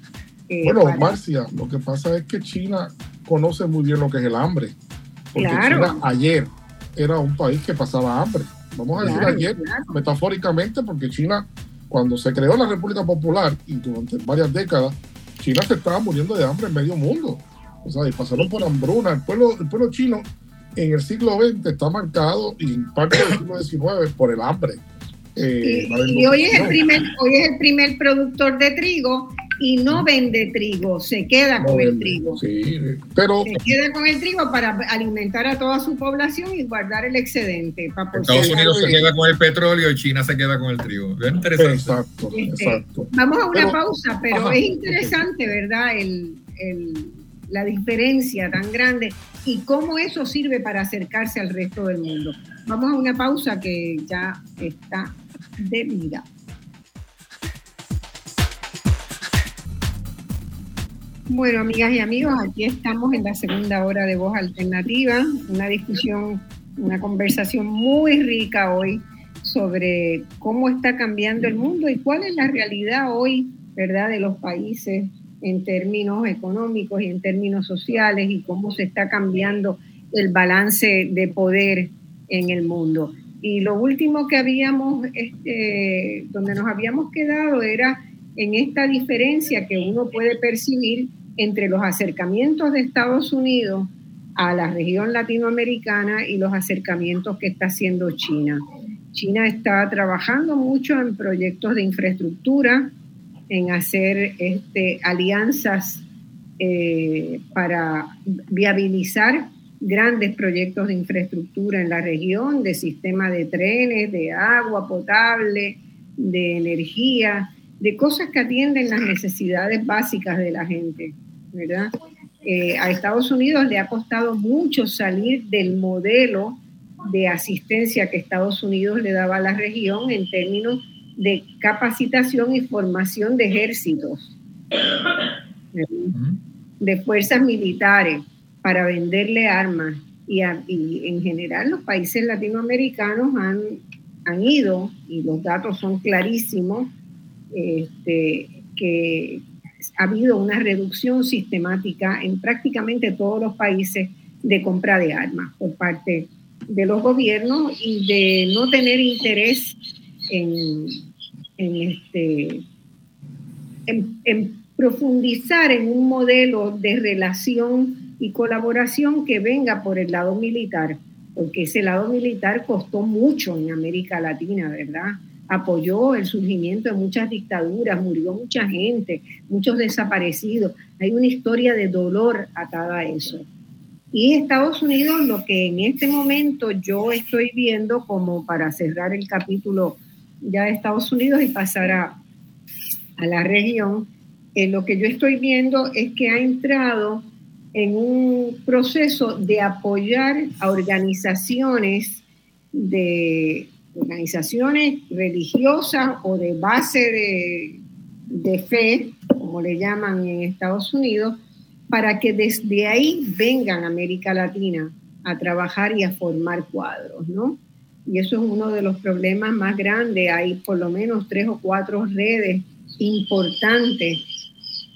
Eh, bueno, Marcia, lo que pasa es que China conoce muy bien lo que es el hambre. Porque China ayer era un país que pasaba hambre. Vamos a decir ayer, metafóricamente, porque China, cuando se creó la República Popular y durante varias décadas, China se estaba muriendo de hambre en medio mundo. O sea, y pasaron por hambruna. El pueblo, el pueblo chino en el siglo XX está marcado y en parte del siglo XIX por el hambre. Eh, y, hoy, es el primer, hoy es el primer productor de trigo y no vende trigo, se queda con el trigo. pero, se queda con el trigo para alimentar a toda su población y guardar el excedente. Estados Unidos se queda con el petróleo y China se queda con el trigo. Es interesante. Exacto, este, exacto. Vamos a una pausa, pero es interesante, ¿verdad? El, la diferencia tan grande y cómo eso sirve para acercarse al resto del mundo. Vamos a una pausa que ya está de vida. Bueno, amigas y amigos, aquí estamos en la segunda hora de Voz Alternativa, una discusión, una conversación muy rica hoy sobre cómo está cambiando el mundo y cuál es la realidad hoy, ¿verdad?, de los países en términos económicos y en términos sociales y cómo se está cambiando el balance de poder en el mundo. Y lo último que habíamos, este, donde nos habíamos quedado era en esta diferencia que uno puede percibir entre los acercamientos de Estados Unidos a la región latinoamericana y los acercamientos que está haciendo China. China está trabajando mucho en proyectos de infraestructura, en hacer este, alianzas eh, para viabilizar grandes proyectos de infraestructura en la región, de sistema de trenes, de agua potable, de energía, de cosas que atienden las necesidades básicas de la gente, ¿verdad? Eh, a Estados Unidos le ha costado mucho salir del modelo de asistencia que Estados Unidos le daba a la región en términos de capacitación y formación de ejércitos, de fuerzas militares para venderle armas. Y, en general los países latinoamericanos han, han ido, y los datos son clarísimos, este, que ha habido una reducción sistemática en prácticamente todos los países de compra de armas por parte de los gobiernos y de no tener interés en, este, en, profundizar en un modelo de relación y colaboración que venga por el lado militar, porque ese lado militar costó mucho en América Latina, ¿verdad? Apoyó el surgimiento de muchas dictaduras, murió mucha gente, muchos desaparecidos. Hay una historia de dolor atada a eso. Y Estados Unidos, lo que en este momento yo estoy viendo como para cerrar el capítulo ya de Estados Unidos y pasar a, a la región, eh, lo que yo estoy viendo es que ha entrado en un proceso de apoyar a organizaciones de organizaciones religiosas o de base de, de fe, como le llaman en Estados Unidos, para que desde ahí vengan a América Latina a trabajar y a formar cuadros, ¿no? Y eso es uno de los problemas más grandes. Hay por lo menos tres o cuatro redes importantes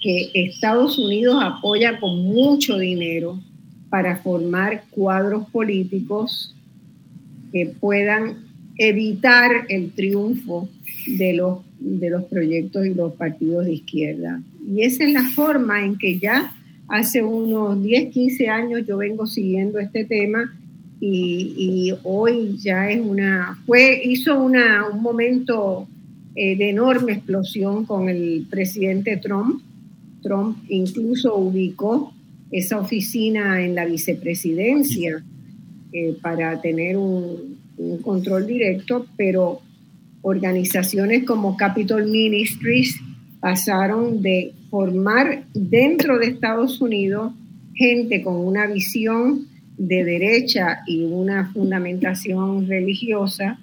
que Estados Unidos apoya con mucho dinero para formar cuadros políticos que puedan evitar el triunfo de los, de los proyectos y los partidos de izquierda. Y esa es la forma en que ya Hace unos 10, 15 años yo vengo siguiendo este tema y, hoy ya es una, fue, hizo una, un momento eh, de enorme explosión con el presidente Trump. Trump incluso ubicó esa oficina en la vicepresidencia eh, para tener un, un control directo, pero organizaciones como Capitol Ministries pasaron de formar dentro de Estados Unidos gente con una visión de derecha y una fundamentación religiosa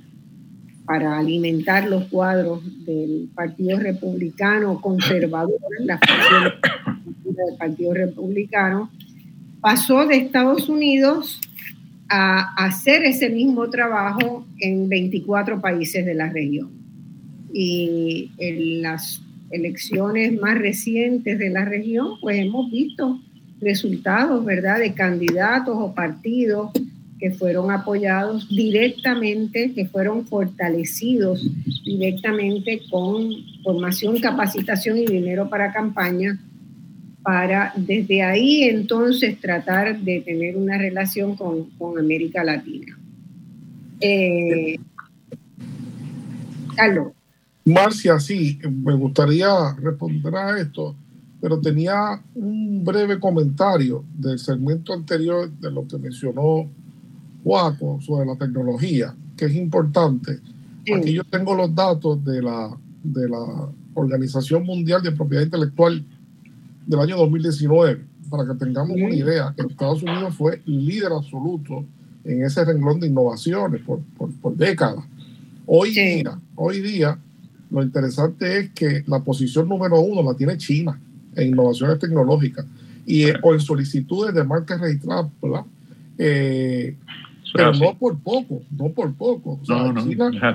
para alimentar los cuadros del Partido Republicano conservador, la del Partido Republicano, pasó de Estados Unidos a hacer ese mismo trabajo en 24 países de la región. Y en las elecciones más recientes de la región, pues hemos visto resultados, ¿verdad?, de candidatos o partidos que fueron apoyados directamente, que fueron fortalecidos directamente con formación, capacitación y dinero para campaña, para desde ahí entonces tratar de tener una relación con, América Latina. Eh, Carlos. Marcia, sí, me gustaría responder a esto, pero tenía un breve comentario del segmento anterior de lo que mencionó Sobre la tecnología, que es importante. Aquí yo tengo los datos de la, de la Organización Mundial de Propiedad Intelectual del año 2019, para que tengamos una idea, que Estados Unidos fue líder absoluto en ese renglón de innovaciones por, por, décadas. Hoy día, hoy día lo interesante es que la posición número uno la tiene China en innovaciones tecnológicas y o en solicitudes de marcas registradas, ¿verdad? Pero no por poco, no por poco. China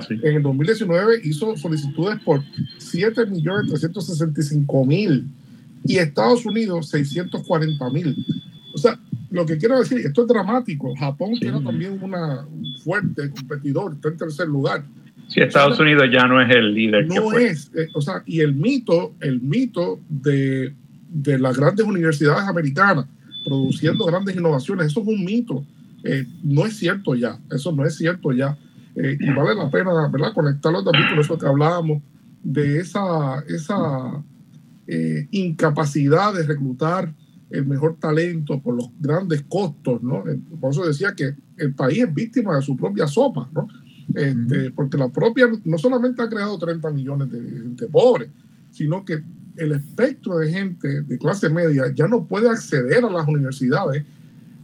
en el 2019 hizo solicitudes por 7.365.000 y Estados Unidos 640.000. O sea, lo que quiero decir, esto es dramático. Japón tiene también una, un fuerte competidor, está en tercer lugar. Sí, Estados Unidos ya no es el líder. No es, eh, o sea, y el mito, el mito de, de las grandes universidades americanas produciendo grandes innovaciones, eso es un mito eh, no es cierto ya, eso no es cierto ya. Eh, y vale la pena, ¿verdad?, conectarlo también con eso que hablábamos, de esa, esa eh, incapacidad de reclutar el mejor talento por los grandes costos, ¿no? Por eso decía que el país es víctima de su propia sopa, ¿no? Este, porque la propia, no solamente ha creado 30 millones de gente pobre, sino que el espectro de gente de clase media ya no puede acceder a las universidades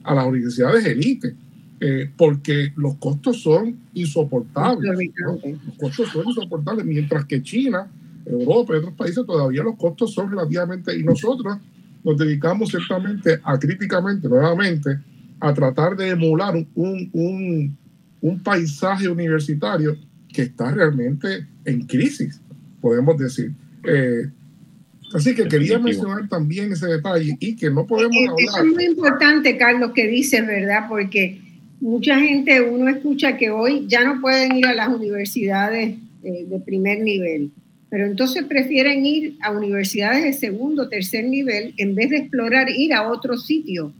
a las universidades élite, eh, porque los costos son insoportables. Los costos son insoportables, mientras que China, Europa y otros países todavía los costos son relativamente, y nosotros nos dedicamos ciertamente a críticamente, nuevamente, a tratar de emular un, un, un paisaje universitario que está realmente en crisis, podemos decir. Eh, Así que quería mencionar también ese detalle y que no podemos hablar. Es muy importante, Carlos, que dices, ¿verdad? Porque mucha gente, uno escucha que hoy ya no pueden ir a las universidades eh, de primer nivel, pero entonces prefieren ir a universidades de segundo, tercer nivel en vez de explorar ir a otro sitio,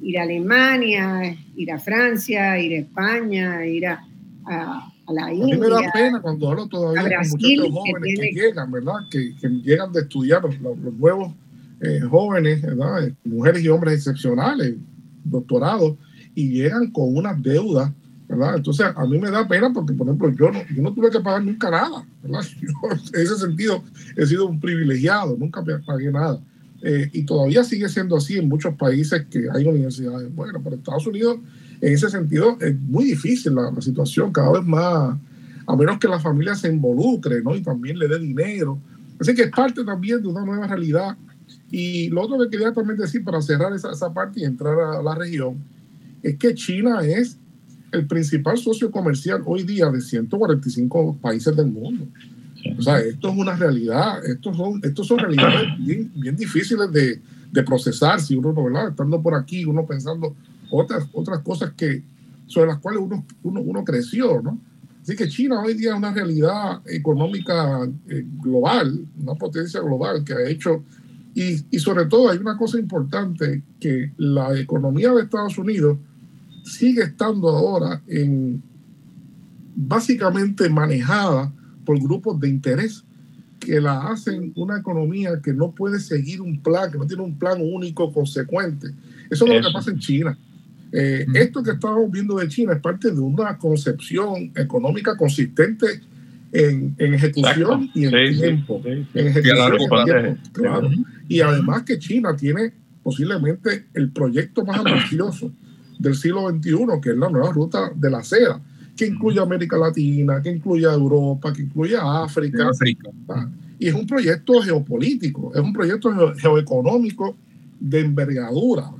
ir a Alemania, ir a Francia, ir a España, ir a a la India. A mí me da pena cuando hablo todavía con muchachos jóvenes que, llegan, ¿verdad? Que, que, llegan de estudiar los, nuevos eh, jóvenes, ¿verdad? Mujeres y hombres excepcionales, doctorados, y llegan con una deuda, ¿verdad? Entonces, a mí me da pena porque, por ejemplo, yo no, yo no tuve que pagar nunca nada, ¿verdad? *laughs* en ese sentido, he sido un privilegiado, nunca pagué nada. Eh, y todavía sigue siendo así en muchos países que hay universidades. Bueno, pero Estados Unidos en ese sentido es muy difícil la, situación, cada vez más, a menos que la familia se involucre ¿no? y también le dé dinero. Así que es parte también de una nueva realidad. Y lo otro que quería también decir para cerrar esa, esa parte y entrar a la región, es que China es el principal socio comercial hoy día de 145 países del mundo. O sea, esto es una realidad, estos son, estos son realidades bien, bien difíciles de, de procesar si uno, ¿verdad? Estando por aquí, uno pensando, otras, otras cosas que, sobre las cuales uno, uno, uno creció, ¿no? Así que China hoy día es una realidad económica eh, global, una potencia global que ha hecho, y, y, sobre todo hay una cosa importante, que la economía de Estados Unidos sigue estando ahora en básicamente manejada por grupos de interés que la hacen una economía que no puede seguir un plan, que no tiene un plan único, consecuente. Eso es lo que pasa en China. Eh, esto que estamos viendo de China es parte de una concepción económica consistente en, ejecución y en tiempo. Y además que China tiene posiblemente el proyecto más ambicioso del siglo XXI, que es la nueva ruta de la seda, que incluye América Latina, que incluye Europa, que incluye África. África. Ah, y es un proyecto geopolítico, es un proyecto geoeconómico de envergadura.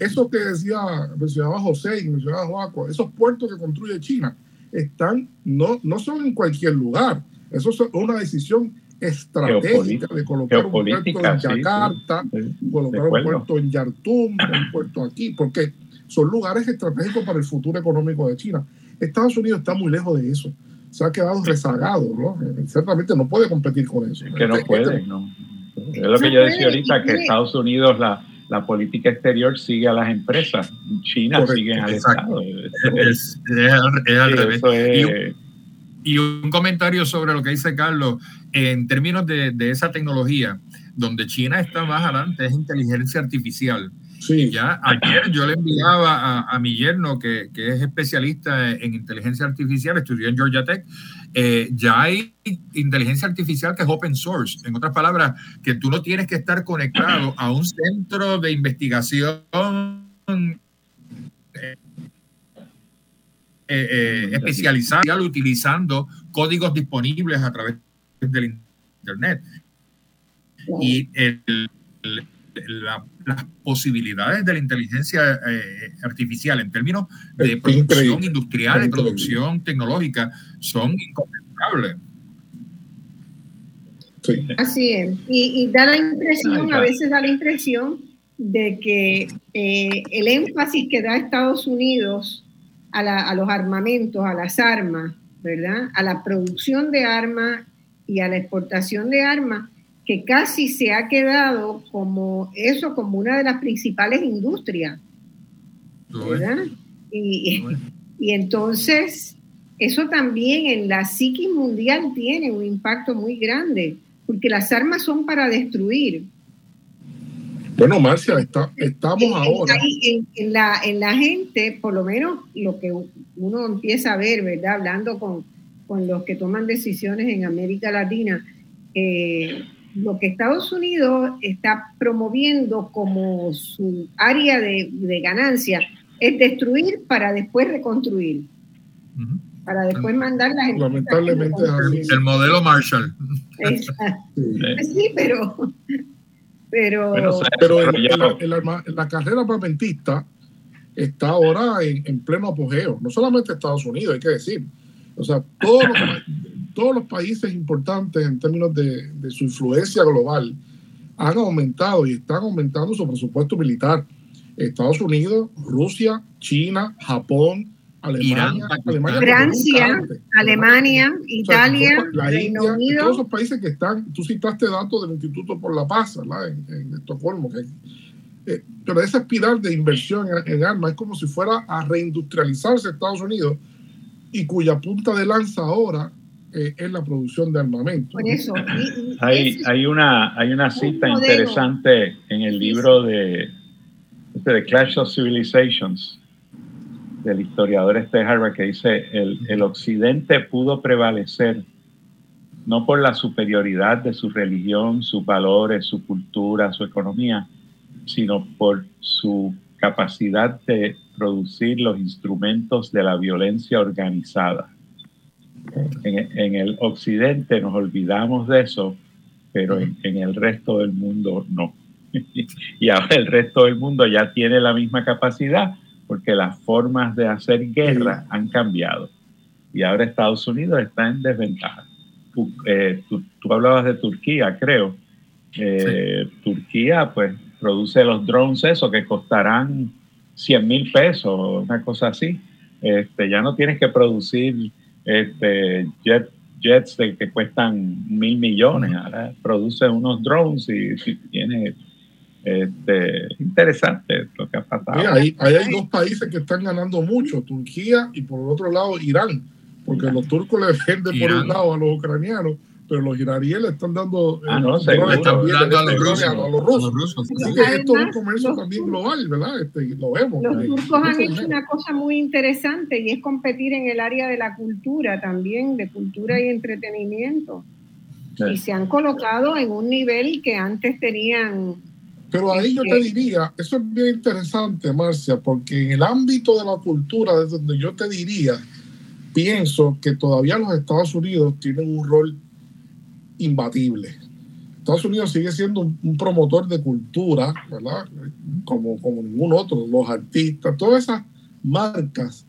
Eso que decía, mencionaba José y mencionaba Joaco, esos puertos que construye China están, no, no son en cualquier lugar. Eso es una decisión estratégica de colocar un puerto en Yakarta, colocar un puerto en Yartum, un puerto aquí, porque son lugares estratégicos para el futuro económico de China. Estados Unidos está muy lejos de eso. Se ha quedado rezagado, ¿no? Ciertamente no puede competir con eso. que no puede, no. Es lo que yo decía ahorita, que Estados Unidos, la, la política exterior sigue a las empresas, China sigue al Estado. Es, al revés. Y, un comentario sobre lo que dice Carlos, en términos de, de esa tecnología, donde China está más adelante es inteligencia artificial. Sí. Ya ayer yo le enviaba a, mi yerno, que, que, es especialista en inteligencia artificial, estudió en Georgia Tech, eh, ya hay inteligencia artificial que es open source. En otras palabras, que tú no tienes que estar conectado a un centro de investigación eh, eh, especializado utilizando códigos disponibles a través del Internet y las posibilidades de la inteligencia eh, artificial en términos de producción industrial y producción tecnológica son incomparables. Así es. Y, da la impresión, a veces da la impresión de que eh, el énfasis que da Estados Unidos a, a, los armamentos, a las armas, ¿verdad? A la producción de armas y a la exportación de armas, que casi se ha quedado como eso, como una de las principales industrias. ¿verdad? Y, y entonces, eso también en la psiquis mundial tiene un impacto muy grande porque las armas son para destruir. Bueno, Marcia, estamos ahora. En, la, en la gente, por lo menos lo que uno empieza a ver, ¿verdad? Hablando con, con los que toman decisiones en América Latina, eh, lo que Estados Unidos está promoviendo como su área de, ganancia es destruir para después reconstruir para después mandar la gente. Lamentablemente El, modelo Marshall. Sí, pero. Pero, pero la, carrera armamentista está ahora en, pleno apogeo. No solamente Estados Unidos, hay que decir. O sea, todos los, todos los países importantes en términos de, de su influencia global han aumentado y están aumentando su presupuesto militar. Estados Unidos, Rusia, China, Japón, Alemania, Francia, Alemania, Italia, Reino Unido. Todos esos países que están, tú citaste datos del Instituto por la Paz, En, Estocolmo. Que, eh, pero esa espiral de inversión en, armas es como si fuera a reindustrializarse Estados Unidos y cuya punta de lanza ahora eh, es la producción de armamento. Por eso. hay, hay, una, hay una cita interesante en el libro de, este, de Clash of Civilizations del historiador este Harvard que dice, el, el occidente pudo prevalecer no por la superioridad de su religión, sus valores, su cultura, su economía, sino por su capacidad de producir los instrumentos de la violencia organizada. En, en el occidente nos olvidamos de eso, pero en, en, el resto del mundo no. *laughs* y ahora el resto del mundo ya tiene la misma capacidad, porque las formas de hacer guerra han cambiado y ahora Estados Unidos está en desventaja. Tú, eh, hablabas de Turquía, creo. Eh, Turquía pues produce los drones esos que costarán 100 mil pesos, una cosa así. Este, ya no tienes que producir este, jets que cuestan mil millones, ahora produce unos drones y si tienes este, interesante lo que ha pasado. ahí, hay dos países que están ganando mucho, Turquía y por el otro lado Irán, porque los turcos le venden por un lado a los ucranianos, pero los iraníes le están dando ah, no, también a, los rusos, Así que esto es un comercio también global, ¿verdad? Este, lo vemos. Los turcos han hecho una cosa muy interesante y es competir en el área de la cultura también, de cultura y entretenimiento. Y se han colocado en un nivel que antes tenían pero ahí yo te diría, eso es bien interesante, Marcia, porque en el ámbito de la cultura, desde donde yo te diría, pienso que todavía los Estados Unidos tienen un rol imbatible. Estados Unidos sigue siendo un, promotor de cultura, ¿verdad? Como, como ningún otro, los artistas, todas esas marcas,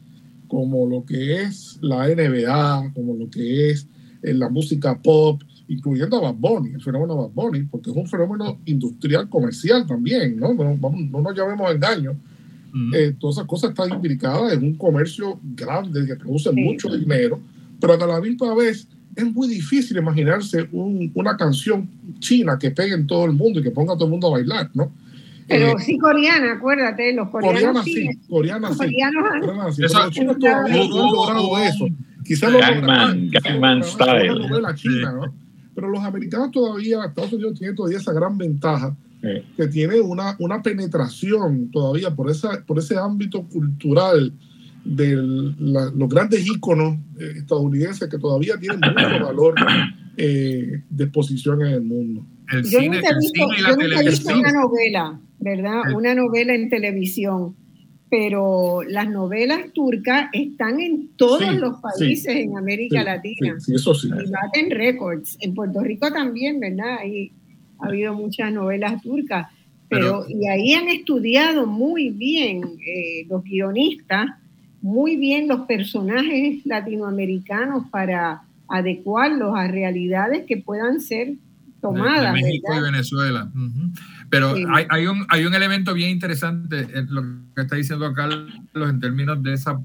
como lo que es la NBA, como lo que es eh, la música pop, incluyendo a Bad Bunny, el fenómeno Bad Bunny, porque es un fenómeno industrial comercial también, ¿no? No, no nos llamemos engaño. Eh, todas esas cosas están imbricadas en un comercio grande que produce mucho dinero, pero a la misma vez es muy difícil imaginarse una canción china que pegue en todo el mundo y que ponga a todo el mundo a bailar, ¿no? Pero eh, sí coreana, acuérdate, los coreanos sí. Coreanas sí, coreanos sí. Los chinos todavía no han logrado eso. Quizás lo Gangman Style. China, ¿no? Pero los americanos todavía, Estados Unidos tiene todavía esa gran ventaja que tiene una, una penetración todavía por, esa, por ese ámbito cultural de los grandes íconos eh, estadounidenses que todavía tienen mucho *coughs* valor eh, de exposición en el mundo. El yo cine, nunca he visto, una novela, ¿verdad? Una novela en televisión pero las novelas turcas están en todos los países en América Latina. Sí, eso sí. Y baten récords. En Puerto Rico también, ¿verdad? Hay, ha habido muchas novelas turcas, pero, y ahí han estudiado muy bien eh, los guionistas, muy bien los personajes latinoamericanos para adecuarlos a realidades que puedan ser tomadas. De, México y Venezuela. Pero hay, hay, un, hay un elemento bien interesante en lo que está diciendo Carlos en términos de esa,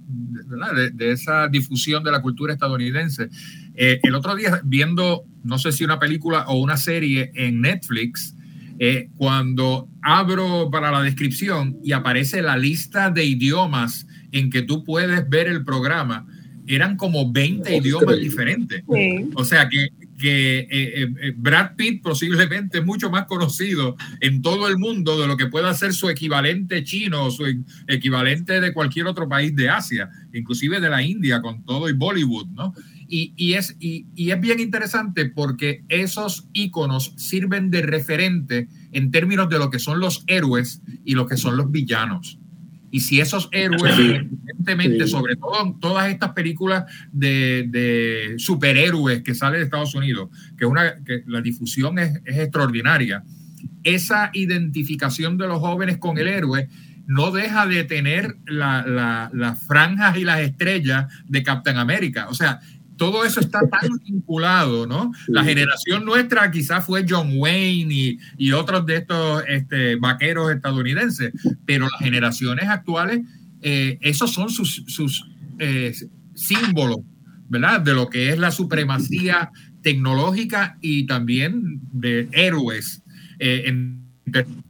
de, esa difusión de la cultura estadounidense. Eh, el otro día, viendo, no sé si una película o una serie en Netflix, eh, cuando abro para la descripción y aparece la lista de idiomas en que tú puedes ver el programa, eran como 20 idiomas diferentes. O sea que que eh, eh, eh, Brad Pitt posiblemente es mucho más conocido en todo el mundo de lo que pueda ser su equivalente chino o su equivalente de cualquier otro país de Asia, inclusive de la India con todo y Bollywood, ¿no? Y, es, y, y es bien interesante porque esos íconos sirven de referente en términos de lo que son los héroes y lo que son los villanos. Y si esos héroes, evidentemente, sobre todo en todas estas películas de, superhéroes que salen de Estados Unidos, que, una, que la difusión es, extraordinaria, esa identificación de los jóvenes con el héroe no deja de tener las franjas y las estrellas de Captain America. O sea, todo eso está tan *laughs* vinculado, ¿no? La generación nuestra quizás fue John Wayne y, otros de estos este, vaqueros estadounidenses, pero las generaciones actuales, eh, esos son sus, sus eh, símbolos, ¿verdad? De lo que es la supremacía tecnológica y también de héroes eh, en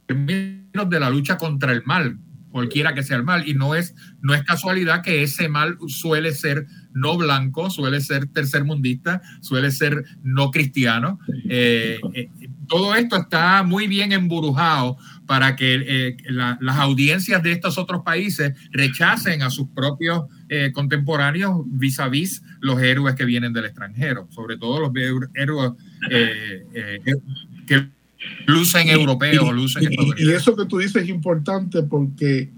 términos de la lucha contra el mal, cualquiera que sea el mal, y no es, no es casualidad que ese mal suele ser no blanco, suele ser tercermundista, suele ser no cristiano. Eh, eh, todo esto está muy bien emburujado para que eh, las audiencias de estos otros países rechacen a sus propios contemporáneos vis a vis los héroes que vienen del extranjero, sobre todo los héroes que lucen europeos, lucen y, y eso que tú dices es importante porque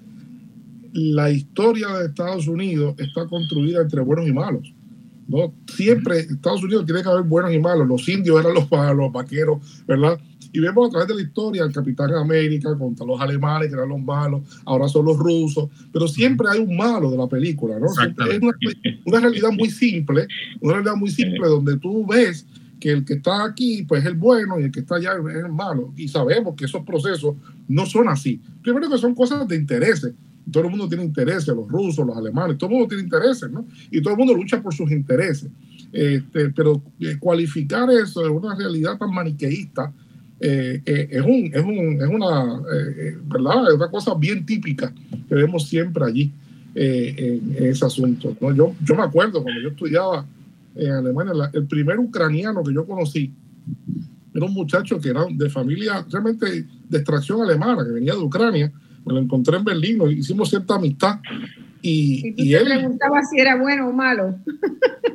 la historia de Estados Unidos está construida entre buenos y malos. ¿no? Siempre Estados Unidos tiene que haber buenos y malos. Los indios eran los, los vaqueros, ¿verdad? Y vemos a través de la historia el Capitán América contra los alemanes, que eran los malos, ahora son los rusos, pero siempre hay un malo de la película, ¿no? Es una, realidad muy simple, una realidad muy simple donde tú ves que el que está aquí pues es el bueno y el que está allá es el malo. Y sabemos que esos procesos no son así. Primero que son cosas de intereses todo el mundo tiene intereses, los rusos, los alemanes, todo el mundo tiene intereses, ¿no? Y todo el mundo lucha por sus intereses. Este, pero eh, cualificar eso de una realidad tan maniqueísta eh, eh, es, un, es, un, es, una, ¿verdad? Es una cosa bien típica que vemos siempre allí en, ese asunto. ¿no? Yo, yo me acuerdo cuando yo estudiaba en Alemania, el primer ucraniano que yo conocí era un muchacho que era de familia realmente de extracción alemana, que venía de Ucrania, me lo encontré en Berlín, hicimos cierta amistad. Y, y, él preguntaba si era bueno o malo. *laughs*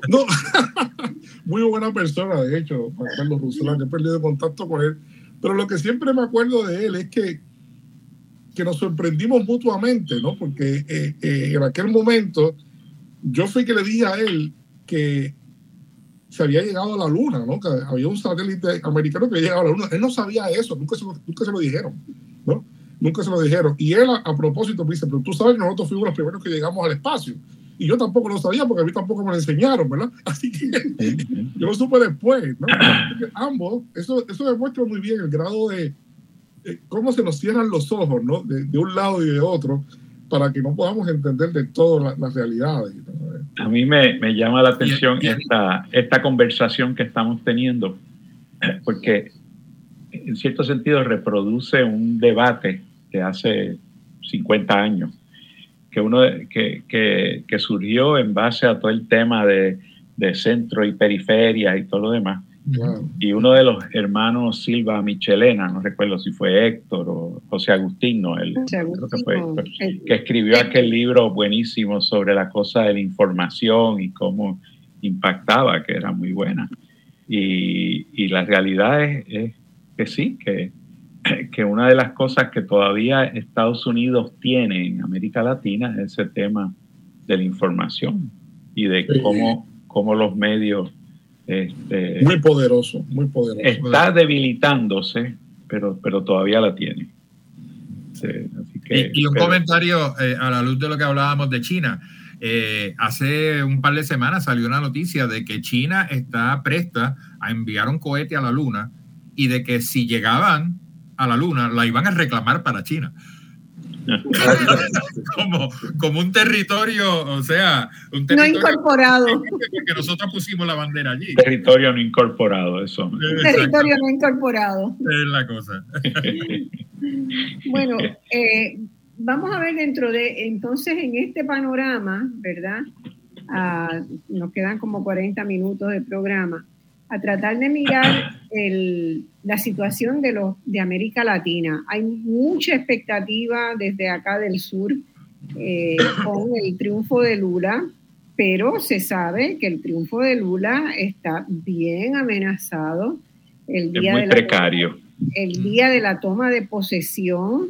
No, *laughs* muy buena persona, de hecho, Carlos Russell, he perdido contacto con él. Pero lo que siempre me acuerdo de él es que, que nos sorprendimos mutuamente, ¿no? Porque eh, eh, en aquel momento yo fui que le dije a él que se había llegado a la luna, ¿no? Que había un satélite americano que había llegado a la luna. Él no sabía eso, nunca se nunca se lo dijeron, ¿no? Nunca se lo dijeron. Y él a, propósito me dice, pero tú sabes que nosotros fuimos los primeros que llegamos al espacio. Y yo tampoco lo sabía porque a mí tampoco me lo enseñaron, ¿verdad? *laughs* Así que yo lo supe después, ¿no? Ambos, eso, eso demuestra muy bien el grado de, cómo se nos cierran los ojos, ¿no? De, de, un lado y de otro, para que no podamos entender de todas las realidades. A mí me, me, llama la atención esta, esta conversación que estamos teniendo, porque en cierto sentido reproduce un debate hace 50 años, que, uno, que, que, que surgió en base a todo el tema de, de, centro y periferia y todo lo demás. Y uno de los hermanos Silva Michelena, no recuerdo si fue Héctor o José Agustín, el, que, fue que escribió aquel libro buenísimo sobre la cosa de la información y cómo impactaba, que era muy buena. Y, y la realidad es, es que sí, que *clears throat* que una de las cosas que todavía Estados Unidos tiene en América Latina es ese tema de la información y de cómo, cómo los medios... Este, muy poderoso, muy poderoso. Está debilitándose pero, pero todavía la tiene. y, un comentario eh, a la luz de lo que hablábamos de China. Eh, hace un par de semanas salió una noticia de que China está presta a enviar un cohete a la Luna y de que si llegaban a la Luna la iban a reclamar para China. *laughs* como, como un territorio, o sea, un territorio no incorporado. Porque nosotros pusimos la bandera allí. Territorio no incorporado, eso. Territorio no incorporado. Es la cosa. *laughs* bueno, eh, vamos a ver dentro de, entonces en este panorama, ¿verdad? Ah, nos quedan como 40 minutos de programa, a tratar de mirar *clears throat* la situación de, los, de América Latina. Hay mucha expectativa desde acá del sur eh, *coughs* con el triunfo de Lula, pero se sabe que el triunfo de Lula está bien amenazado. El día es muy precario. el día de la toma de posesión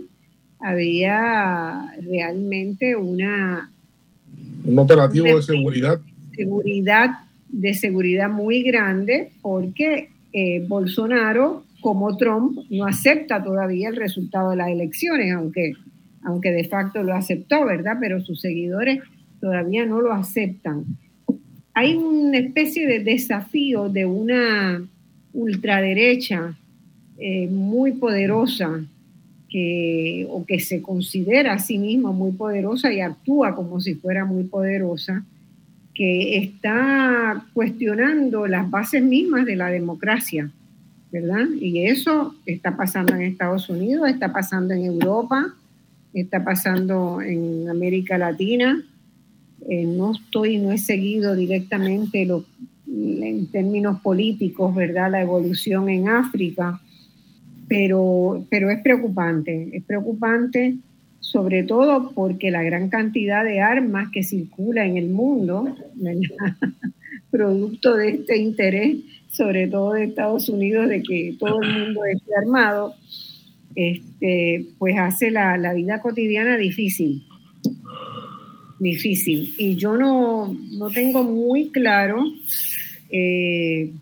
había realmente una... Un operativo de seguridad. Seguridad, de seguridad muy grande porque eh, Bolsonaro, como Trump, no acepta todavía el resultado de las elecciones, aunque, aunque de facto lo aceptó, ¿verdad? Pero sus seguidores todavía no lo aceptan. Hay una especie de desafío de una ultraderecha eh, muy poderosa que, o que se considera a sí misma muy poderosa y actúa como si fuera muy poderosa, que está cuestionando las bases mismas de la democracia, ¿verdad? Y eso está pasando en Estados Unidos, está pasando en Europa, está pasando en América Latina. Eh, no estoy, no he seguido directamente lo, en términos políticos, ¿verdad? La evolución en África, pero, pero es preocupante, es preocupante sobre todo porque la gran cantidad de armas que circula en el mundo, *laughs* producto de este interés, sobre todo de Estados Unidos, de que todo el mundo esté armado, este, pues hace la, la vida cotidiana difícil. Difícil. Y yo no, no tengo muy claro eh,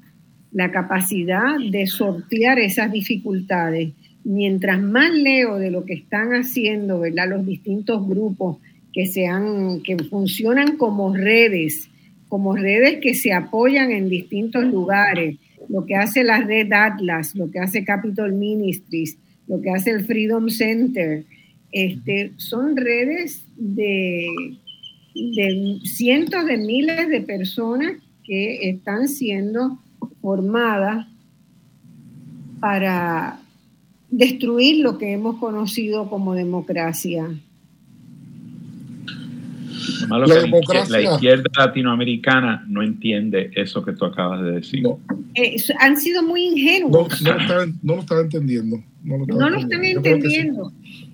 la capacidad de sortear esas dificultades. Mientras más leo de lo que están haciendo, ¿verdad? Los distintos grupos que, sean, que funcionan como redes, como redes que se apoyan en distintos lugares, lo que hace la red Atlas, lo que hace Capitol Ministries, lo que hace el Freedom Center, este, son redes de, de cientos de miles de personas que están siendo formada para destruir lo que hemos conocido como democracia. La, izquierda latinoamericana no entiende eso que tú acabas de decir. Eh, han sido muy ingenuos. No, lo están entendiendo. No lo, están entendiendo.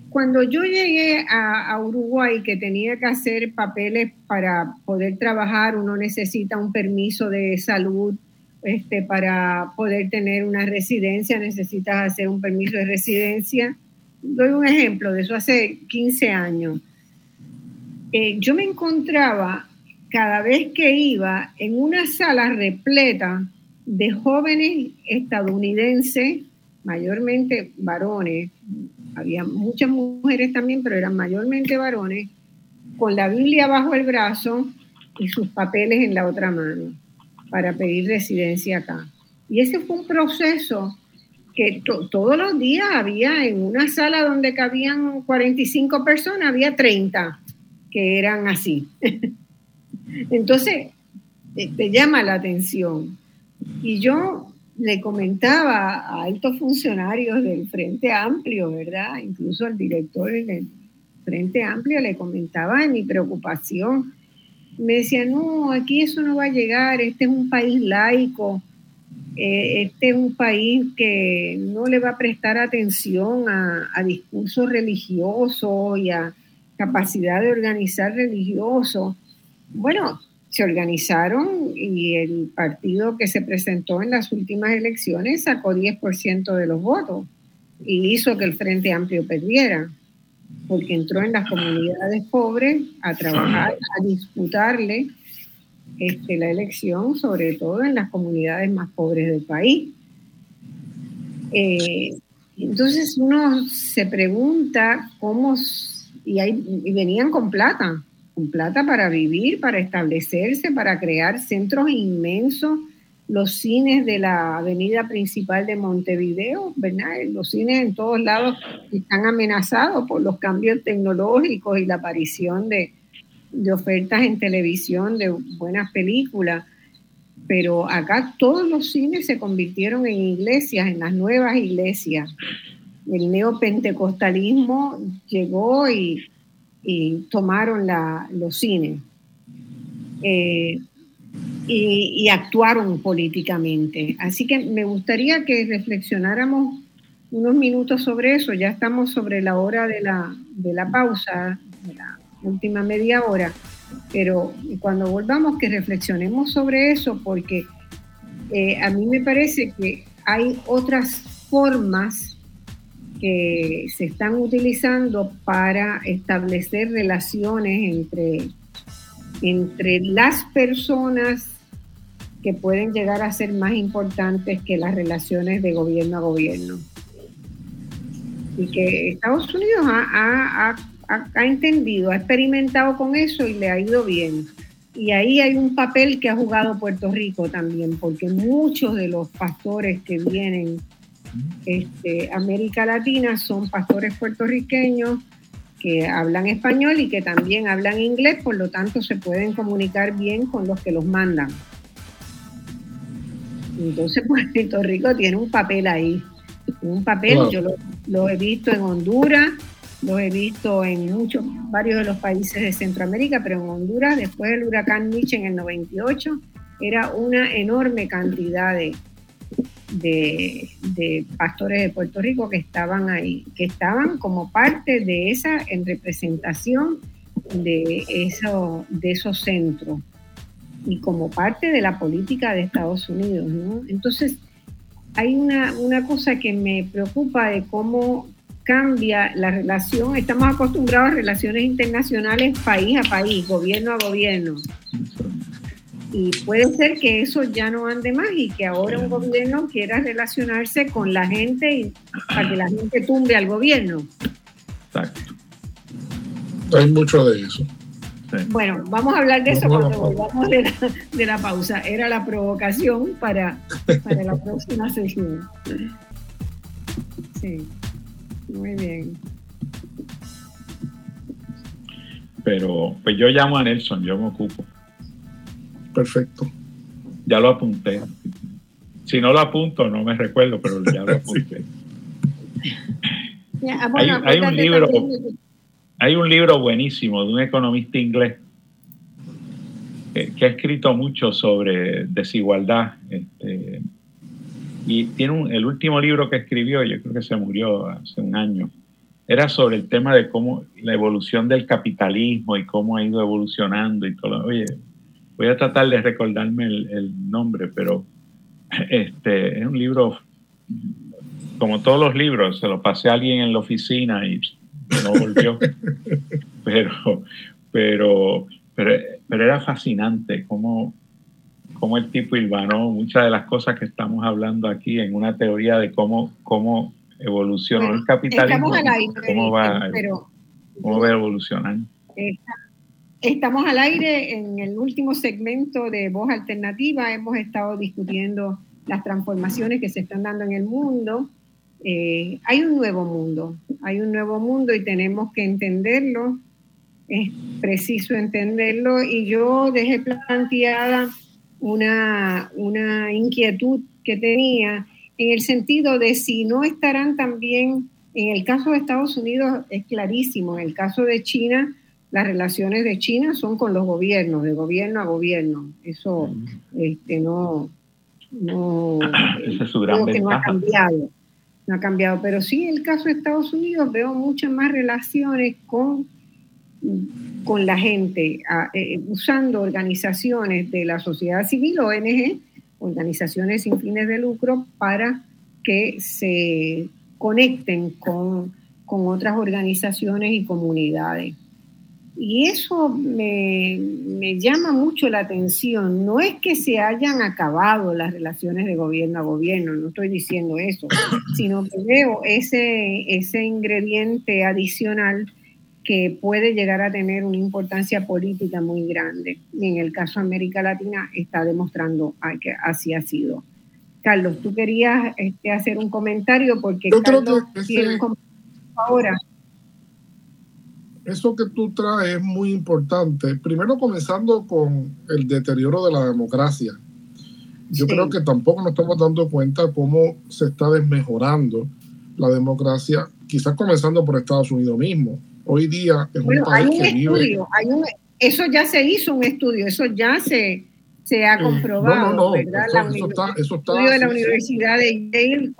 Cuando yo llegué a, a, Uruguay, que tenía que hacer papeles para poder trabajar, uno necesita un permiso de salud este, para poder tener una residencia necesitas hacer un permiso de residencia. Doy un ejemplo de eso hace 15 años. Eh, yo me encontraba cada vez que iba en una sala repleta de jóvenes estadounidenses, mayormente varones, había muchas mujeres también, pero eran mayormente varones, con la Biblia bajo el brazo y sus papeles en la otra mano para pedir residencia acá. Y ese fue un proceso que todos los días había en una sala donde cabían 45 personas, había 30 que eran así. *laughs* Entonces, te, llama la atención. Y yo le comentaba a altos funcionarios del Frente Amplio, ¿verdad? Incluso al director del Frente Amplio le comentaba mi preocupación me decía, no, aquí eso no va a llegar, este es un país laico, eh, este es un país que no le va a prestar atención a, a discursos religiosos y a capacidad de organizar religiosos. Bueno, se organizaron y el partido que se presentó en las últimas elecciones sacó 10% de los votos y hizo que el Frente Amplio perdiera porque entró en las comunidades pobres a trabajar, a disputarle este, la elección, sobre todo en las comunidades más pobres del país. Eh, Entonces uno se pregunta cómo, y, y venían con plata, con plata para vivir, para establecerse, para crear centros inmensos los cines de la avenida principal de Montevideo, ¿verdad? Los cines en todos lados están amenazados por los cambios tecnológicos y la aparición de, ofertas en televisión de buenas películas. Pero acá todos los cines se convirtieron en iglesias, en las nuevas iglesias. El neopentecostalismo llegó y, tomaron los cines. Eh, y, actuaron políticamente. Así que me gustaría que reflexionáramos unos minutos sobre eso. Ya estamos sobre la hora de la, de la pausa, de la última media hora, pero cuando volvamos que reflexionemos sobre eso, porque eh, a mí me parece que hay otras formas que se están utilizando para establecer relaciones entre, entre las personas que pueden llegar a ser más importantes que las relaciones de gobierno a gobierno. Y que Estados Unidos ha, entendido, ha experimentado con eso y le ha ido bien. Y ahí hay un papel que ha jugado Puerto Rico también, porque muchos de los pastores que vienen este, América Latina son pastores puertorriqueños que hablan español y que también hablan inglés, por lo tanto se pueden comunicar bien con los que los mandan. Entonces *laughs* Puerto Rico tiene un papel ahí, un papel, yo lo, he visto en Honduras, lo he visto en muchos, varios de los países de Centroamérica, pero en Honduras, después del huracán Nietzsche en el 98, era una enorme cantidad de, pastores de Puerto Rico que estaban ahí, que estaban como parte de esa, en representación de, eso, de esos centros y como parte de la política de Estados Unidos. Entonces, hay una, una cosa que me preocupa de cómo cambia la relación. Estamos acostumbrados a relaciones internacionales país a país, gobierno a gobierno. Y puede ser que eso ya no ande más y que ahora un gobierno quiera relacionarse con la gente y, para que la gente tumbe al gobierno. Exacto. Hay mucho de eso. Bueno, vamos a hablar de eso cuando volvamos de la, de la, pausa. Era la provocación para, para la próxima sesión. Sí, muy bien. Pero pues yo llamo a Nelson, yo me ocupo. Perfecto. Ya lo apunté. Si no lo apunto, no me recuerdo, pero ya lo *laughs* apunté. Ah, hay, un libro hay un libro buenísimo de un economista inglés que, ha escrito mucho sobre desigualdad. Este, y tiene el último libro que escribió, yo creo que se murió hace un año, era sobre el tema de cómo la evolución del capitalismo y cómo ha ido evolucionando y todo. Oye, voy a tratar de recordarme el, nombre, pero este es un libro, como todos los libros, se lo pasé a alguien en la oficina y no volvió. *laughs* pero, pero, pero, era fascinante cómo, cómo el tipo hilvanó muchas de las cosas que estamos hablando aquí en una teoría de cómo, cómo evolucionó el capitalismo. cómo va, cómo va a evolucionar. Estamos al aire en el último segmento de Voz Alternativa. Hemos estado discutiendo las transformaciones que se están dando en el mundo eh, hay un nuevo mundo, hay un nuevo mundo y tenemos que entenderlo, es preciso entenderlo y yo dejé planteada una, una inquietud que tenía en el sentido de si no estarán también, en el caso de Estados Unidos es clarísimo, en el caso de China, las relaciones de China son con los gobiernos, de gobierno a gobierno. Eso este, no, no, *coughs* es su gran no ha cambiado no ha cambiado. Pero sí, en el caso de Estados Unidos veo muchas más relaciones con, con la gente, eh, usando organizaciones de la sociedad civil, ONG, organizaciones sin fines de lucro, para que se conecten con, con otras organizaciones y comunidades. Y eso me, llama mucho la atención. No es que se hayan acabado las relaciones de gobierno a gobierno, no estoy diciendo eso, *coughs* sino que veo ese, ese ingrediente adicional que puede llegar a tener una importancia política muy grande. Y en el caso de América Latina está demostrando que así ha sido. Carlos, tú querías este, hacer un comentario porque Carlos tiene un comentario ahora eso que tú traes es muy importante. Primero comenzando con el deterioro de la democracia. Yo creo que tampoco nos estamos dando cuenta cómo se está desmejorando la democracia, quizás comenzando por Estados Unidos mismo. Hoy día es un país que vive... eso ya se hizo un estudio, eso ya se, se ha comprobado. no, no, no. Eso, está, eso está, estudio de la Universidad de Yale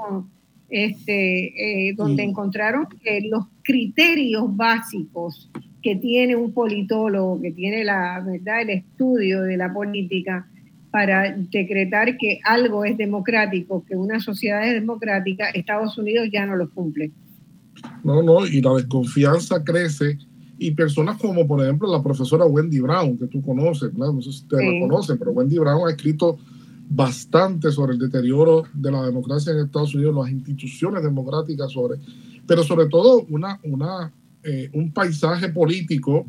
este, eh, donde encontraron que los criterios básicos que tiene un politólogo, que tiene la verdad el estudio de la política para decretar que algo es democrático, que una sociedad es democrática, Estados Unidos ya no los cumple. No, no, y la desconfianza crece y personas como por ejemplo la profesora Wendy Brown, que tú conoces, no sé si ustedes la conocen, pero Wendy Brown ha escrito bastante sobre el deterioro de la democracia en Estados Unidos, las instituciones democráticas, sobre, pero sobre todo una, una, eh, un paisaje político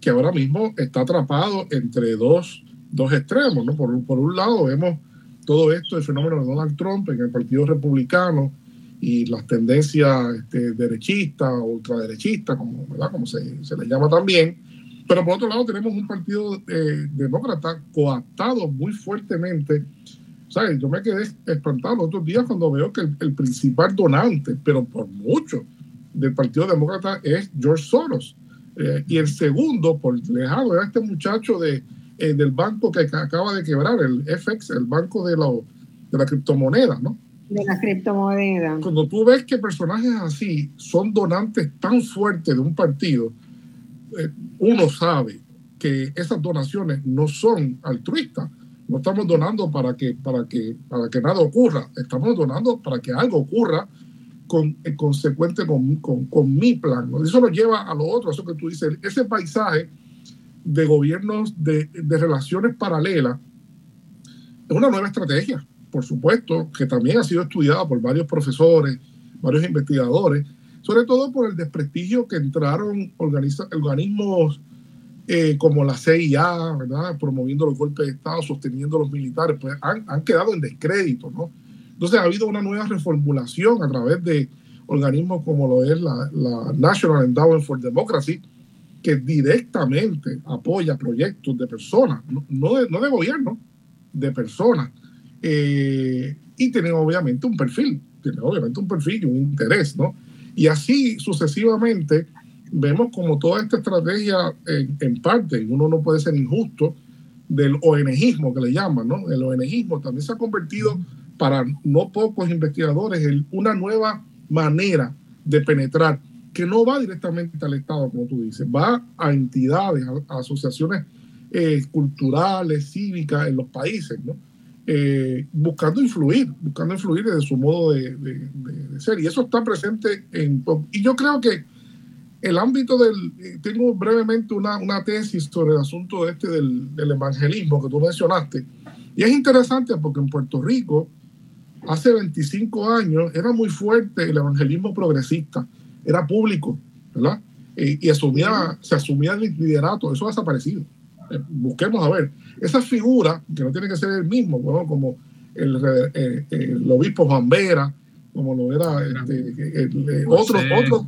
que ahora mismo está atrapado entre dos, dos extremos. ¿no? Por, por un lado vemos todo esto, el fenómeno de Donald Trump en el Partido Republicano y las tendencias este, derechistas ultraderechistas, como, ¿verdad? como se, se les llama también, pero por otro lado tenemos un partido eh, demócrata coaptado muy fuertemente. ¿Sabes? Yo me quedé espantado los otros días cuando veo que el, principal donante, pero por mucho, del Partido Demócrata es George Soros. Eh, y el segundo, por lejano, era este muchacho de, eh, del banco que acaba de quebrar, el FX, el banco de, de la criptomoneda, ¿no? De la criptomoneda. Cuando tú ves que personajes así son donantes tan fuertes de un partido, uno sabe que esas donaciones no son altruistas. No estamos donando para que, para que, para que nada ocurra. Estamos donando para que algo ocurra con, eh, consecuente con, con, mi plan. Eso nos lleva a lo otro, eso que tú dices, ese paisaje de gobiernos de, de relaciones paralelas es una nueva estrategia, por supuesto, que también ha sido estudiada por varios profesores, varios investigadores, sobre todo por el desprestigio que entraron organismos eh, como la CIA, promoviendo los golpes de Estado, sosteniendo los militares, pues han, quedado en descrédito. ¿no? Entonces ha habido una nueva reformulación a través de organismos como lo es la, National Endowment for Democracy, que directamente apoya proyectos de personas, no, no, de, no de, gobierno, de personas. Eh, y tienen obviamente un perfil, tienen obviamente un perfil y un interés, ¿no? Y así sucesivamente vemos como toda esta estrategia en, parte, uno no puede ser injusto, del ONGismo que le llaman, ¿no? El ONGismo también se ha convertido para no pocos investigadores en una nueva manera de penetrar que no va directamente al Estado, como tú dices, va a entidades, a, asociaciones eh, culturales, cívicas en los países, ¿no? Eh, buscando influir, buscando influir de su modo de, ser. Y eso está presente en... Y yo creo que el ámbito del... Eh, tengo brevemente una, una tesis sobre el asunto este del, del, evangelismo que tú mencionaste. Y es interesante porque en Puerto Rico, hace 25 años, era muy fuerte el evangelismo progresista, era público, ¿verdad? y asumía, se asumía el liderato, eso ha desaparecido. Eh, busquemos a ver, esa figura, que no tiene que ser el mismo, como el, eh, el obispo Juan Vera, como lo era este, el, otros, otros,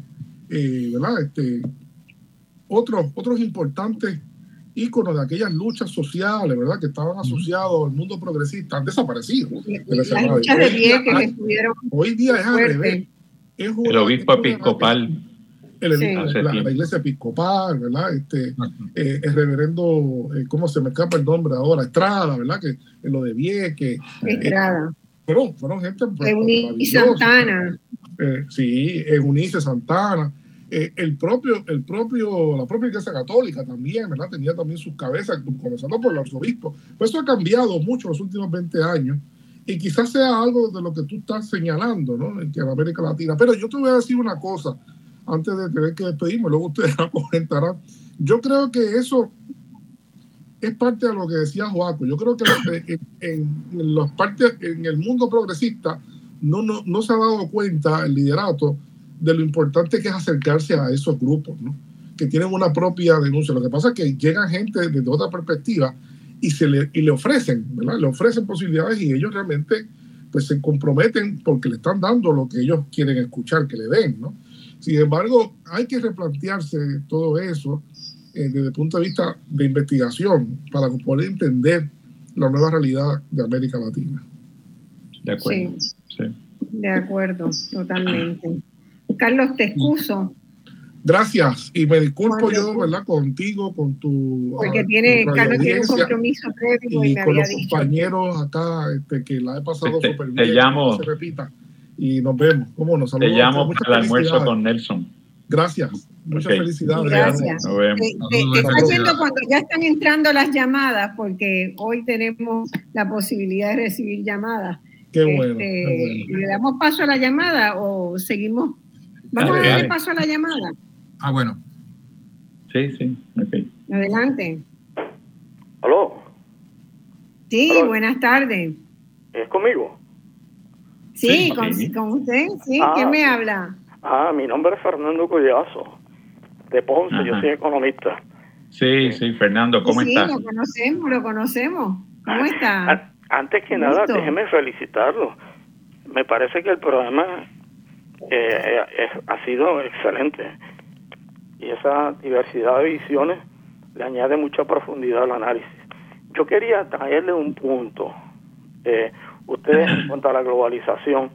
eh, Este, otros, otros importantes íconos de aquellas luchas sociales, ¿verdad? Que estaban asociados al mundo progresista, han desaparecido. Las luchas de pie que Hoy día es al revés. el obispo episcopal la, iglesia episcopal, ¿verdad? Este, eh, el reverendo, eh, ¿cómo se me escapa el nombre ahora? Estrada, ¿verdad? Que lo de Vieque. Estrada. pero fueron gente. Pues, Eunice Santana. Eh, sí, Eunice Santana. el propio, el propio, la propia iglesia católica también, ¿verdad? Tenía también sus cabezas, comenzando por el arzobispo. Pues eso ha cambiado mucho en los últimos 20 años y quizás sea algo de lo que tú estás señalando, ¿no? En, en América Latina. Pero yo te voy a decir una cosa, antes de tener que despedirme, luego ustedes *laughs* comentarán. Yo creo que eso es parte de lo que decía Joaco. Yo creo que en, partes, en el mundo progresista no, no, no, se ha dado cuenta el liderato de lo importante que es acercarse a esos grupos, ¿no? que tienen una propia denuncia. Lo que pasa es que llegan gente desde otra perspectiva y, se le, y le ofrecen, ¿verdad? Le ofrecen posibilidades y ellos realmente pues se comprometen porque le están dando lo que ellos quieren escuchar que le den, ¿no? Sin embargo, hay que replantearse todo eso eh, desde el punto de vista de investigación para poder entender la nueva realidad de América Latina. De acuerdo. Sí, De acuerdo, totalmente. Carlos, te excuso. Gracias, y me disculpo yo, ¿verdad? Contigo, con tu. Porque ah, tiene, Carlos tiene un compromiso previo y, con los compañeros acá, este, que la he pasado súper bien. Te llamo. se repita. Y nos vemos. ¿Cómo nos Te llamo para el almuerzo con Nelson. Gracias. Muchas felicidades. Gracias. Nos vemos. está cuando ya están entrando las llamadas, porque hoy tenemos la posibilidad de recibir llamadas. Qué bueno. Este, ¿Le damos paso a la llamada o seguimos? Vamos a darle paso a la llamada. Ah, bueno. Sí, sí, Adelante. ¿Aló? Sí, buenas tardes. ¿Es conmigo? Sí, con, usted, sí. Ah, ¿Quién me habla? Ah, mi nombre es Fernando Collazo, de Ponce, yo soy economista. Sí, sí, Fernando, ¿cómo estás? Sí, lo conocemos, lo conocemos. ¿Cómo está? Antes que nada, déjeme felicitarlo. Me parece que el programa eh, ha sido excelente y esa diversidad de visiones le añade mucha profundidad al análisis. Yo quería traerle un punto. Eh, ustedes, en cuanto a la globalización,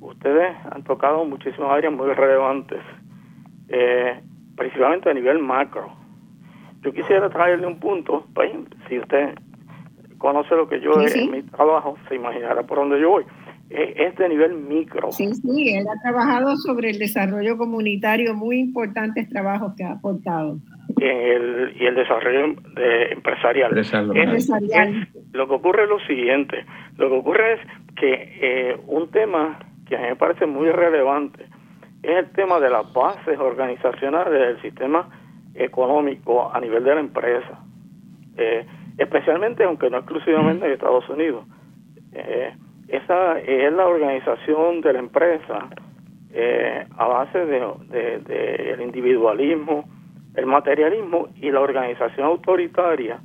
ustedes han tocado muchísimas áreas muy relevantes, eh, principalmente a nivel macro. Yo quisiera traerle un punto, pues, si usted conoce lo que yo en mi trabajo, se imaginará por dónde yo voy. Es de nivel micro. Sí, sí, él ha trabajado sobre el desarrollo comunitario, muy importantes trabajos que ha aportado. El, y el desarrollo empresarial. lo que ocurre es lo siguiente, lo que ocurre es que eh, un tema que a mí me parece muy relevante es el tema de las bases organizacionales del sistema económico a nivel de la empresa, eh, especialmente, aunque no exclusivamente en Estados Unidos. Eh, esa es la organización de la empresa eh, a base de, de, el individualismo, el materialismo y la organización autoritaria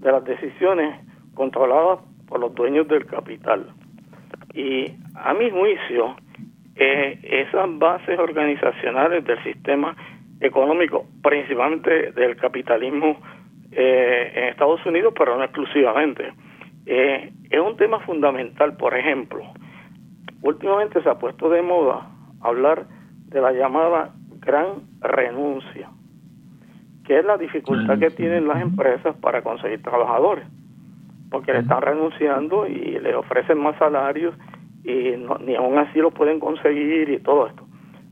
de las decisiones controladas por los dueños del capital. Y a mi juicio, eh, esas bases organizacionales del sistema económico, principalmente del capitalismo eh, en Estados Unidos, pero no exclusivamente, eh, es un tema fundamental. Por ejemplo, últimamente se ha puesto de moda hablar de la llamada gran renuncia, que es la dificultad que tienen las empresas para conseguir trabajadores, porque le están renunciando y le ofrecen más salarios y ni aún así lo pueden conseguir y todo esto.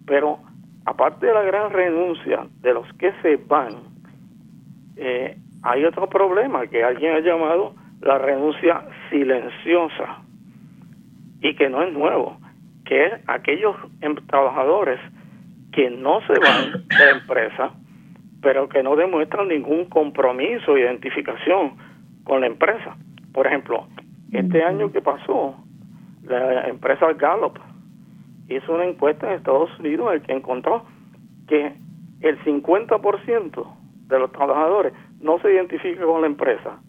Pero aparte de la gran renuncia de los que se van, eh, hay otro problema que alguien ha llamado la renuncia silenciosa y que no es nuevo, que es aquellos em, trabajadores que no se van de la empresa, pero que no demuestran ningún compromiso o identificación con la empresa. Por ejemplo, este año que pasó, la empresa Gallup hizo una encuesta en Estados Unidos en el que encontró que el 50% de los trabajadores no se identifica con la empresa.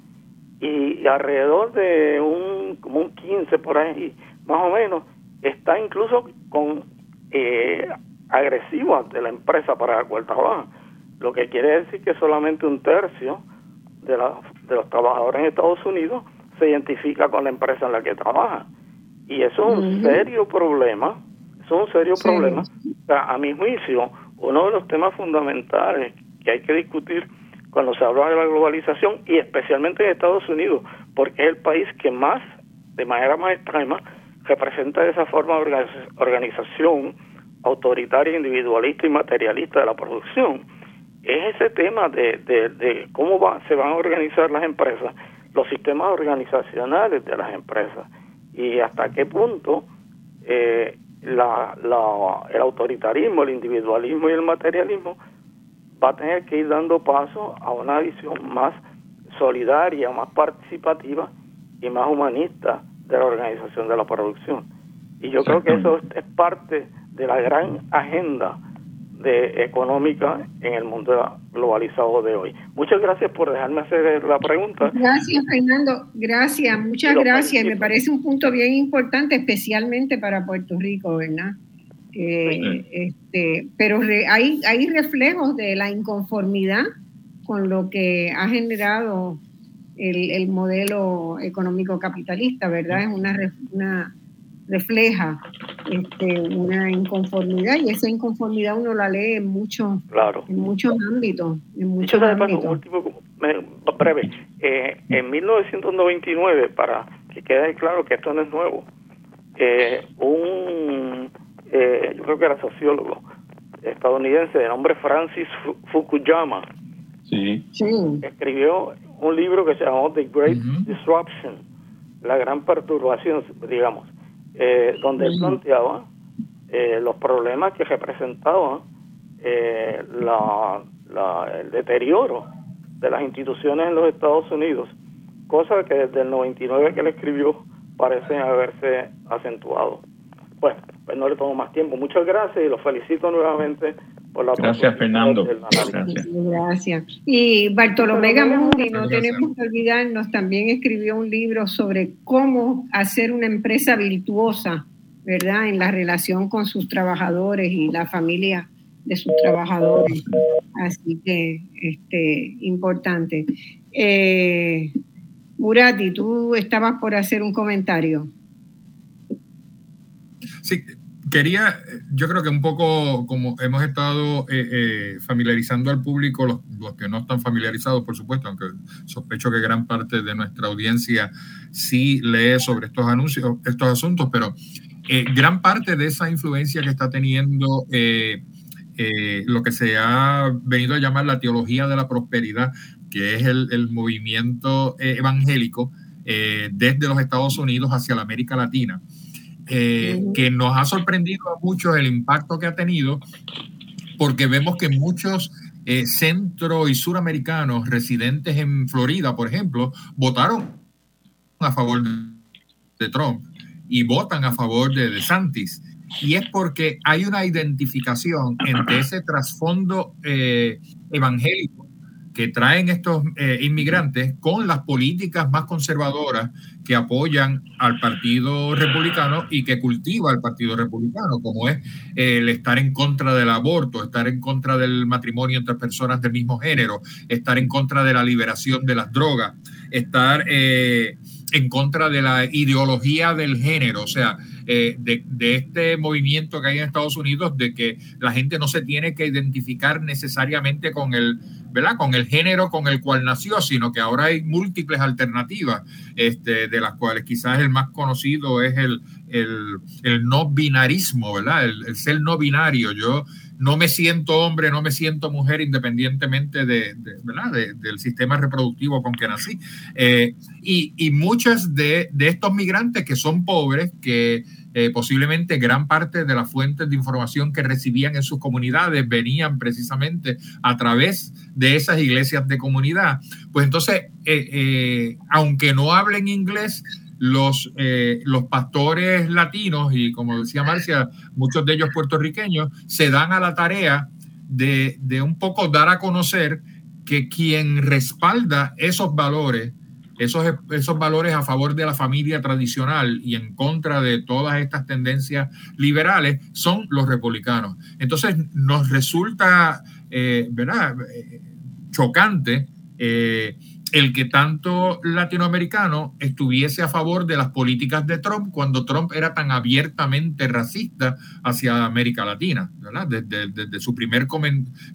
Y alrededor de un como un 15 por ahí más o menos está incluso con eh, de la empresa para la cual trabajan lo que quiere decir que solamente un tercio de, de los trabajadores en Estados Unidos se identifica con la empresa en la que trabaja. Y eso es un serio problema eso es un serio problema. A mi juicio uno de los temas fundamentales que hay que discutir cuando se habla de la globalización y especialmente en Estados Unidos, porque es el país que más, de manera más extrema, representa esa forma de organización autoritaria, individualista y materialista de la producción. Es ese tema de, de, cómo va, se van a organizar las empresas, los sistemas organizacionales de las empresas y hasta qué punto eh, la, la, el autoritarismo, el individualismo y el materialismo va a tener que ir dando paso a una visión más solidaria, más participativa y más humanista de la organización de la producción. Y yo creo que eso es parte de la gran agenda de económica en el mundo globalizado de hoy. Muchas gracias por dejarme hacer la pregunta. Gracias, Fernando. Gracias, muchas gracias. Me parece un punto bien importante, especialmente para Puerto Rico, ¿verdad? este, pero hay, hay reflejos de la inconformidad con lo que ha generado el, el modelo económico capitalista, ¿verdad? Es una, una refleja este, una inconformidad y esa inconformidad uno la lee en muchos en muchos ámbitos en muchos ámbitos breve eh, en 1999 para que quede claro que esto no es nuevo eh, un eh, yo creo que era sociólogo estadounidense de nombre Francis Fukuyama sí. escribió un libro que se llamó The Great Disruption la gran perturbación digamos eh, donde él planteaba eh, los problemas que representaba eh, el deterioro de las instituciones en los Estados Unidos, cosa que desde el 99 que él escribió parecen haberse acentuado. Bueno, pues no le tomo más tiempo. Muchas gracias y los felicito nuevamente por la Gracias, Fernando. Gracias. Y Bartolomé Gamundi, no tenemos que olvidarnos, también escribió un libro sobre cómo hacer una empresa virtuosa, ¿verdad? En la relación con sus trabajadores y la familia de sus trabajadores. Así que, este, importante. Eh, Murati, tú estabas por hacer un comentario. Sí, quería, yo creo que un poco como hemos estado eh, eh, familiarizando al público, los, que no están familiarizados, por supuesto, aunque sospecho que gran parte de nuestra audiencia sí lee sobre estos anuncios, estos asuntos, pero eh, gran parte de esa influencia que está teniendo lo que se ha venido a llamar la teología de la prosperidad, que es el, el movimiento evangélico desde los Estados Unidos hacia la América Latina eh, que nos ha sorprendido a muchos el impacto que ha tenido, porque vemos que muchos eh, centro y suramericanos residentes en Florida, por ejemplo, votaron a favor de Trump y votan a favor de DeSantis. Y es porque hay una identificación entre ese trasfondo eh, evangélico que traen estos eh, inmigrantes con las políticas más conservadoras que apoyan al Partido Republicano y que cultiva al Partido Republicano, como es el estar en contra del aborto, estar en contra del matrimonio entre personas del mismo género, estar en contra de la liberación de las drogas, estar eh, en contra de la ideología del género, o sea, eh, de, este movimiento que hay en Estados Unidos de que la gente no se tiene que identificar necesariamente con el ¿verdad? Con el género con el cual nació, sino que ahora hay múltiples alternativas, este, de las cuales quizás el más conocido es el, el, no binarismo, ¿verdad? El, ser no binario. Yo no me siento hombre, no me siento mujer independientemente de, ¿verdad? del sistema reproductivo con que nací. Eh, y, y muchos de, de estos migrantes que son pobres, que eh, posiblemente gran parte de las fuentes de información que recibían en sus comunidades venían precisamente a través de esas iglesias de comunidad. Pues entonces, eh, aunque no hablen inglés, los, los pastores latinos y como decía Marcia, muchos de ellos puertorriqueños, se dan a la tarea de, de un poco dar a conocer que quien respalda esos valores esos, esos valores a favor de la familia tradicional y en contra de todas estas tendencias liberales son los republicanos. Entonces nos resulta, eh, ¿verdad? Eh, chocante eh, el que tanto latinoamericano estuviese a favor de las políticas de Trump cuando Trump era tan abiertamente racista hacia América Latina, ¿verdad? Desde, su primer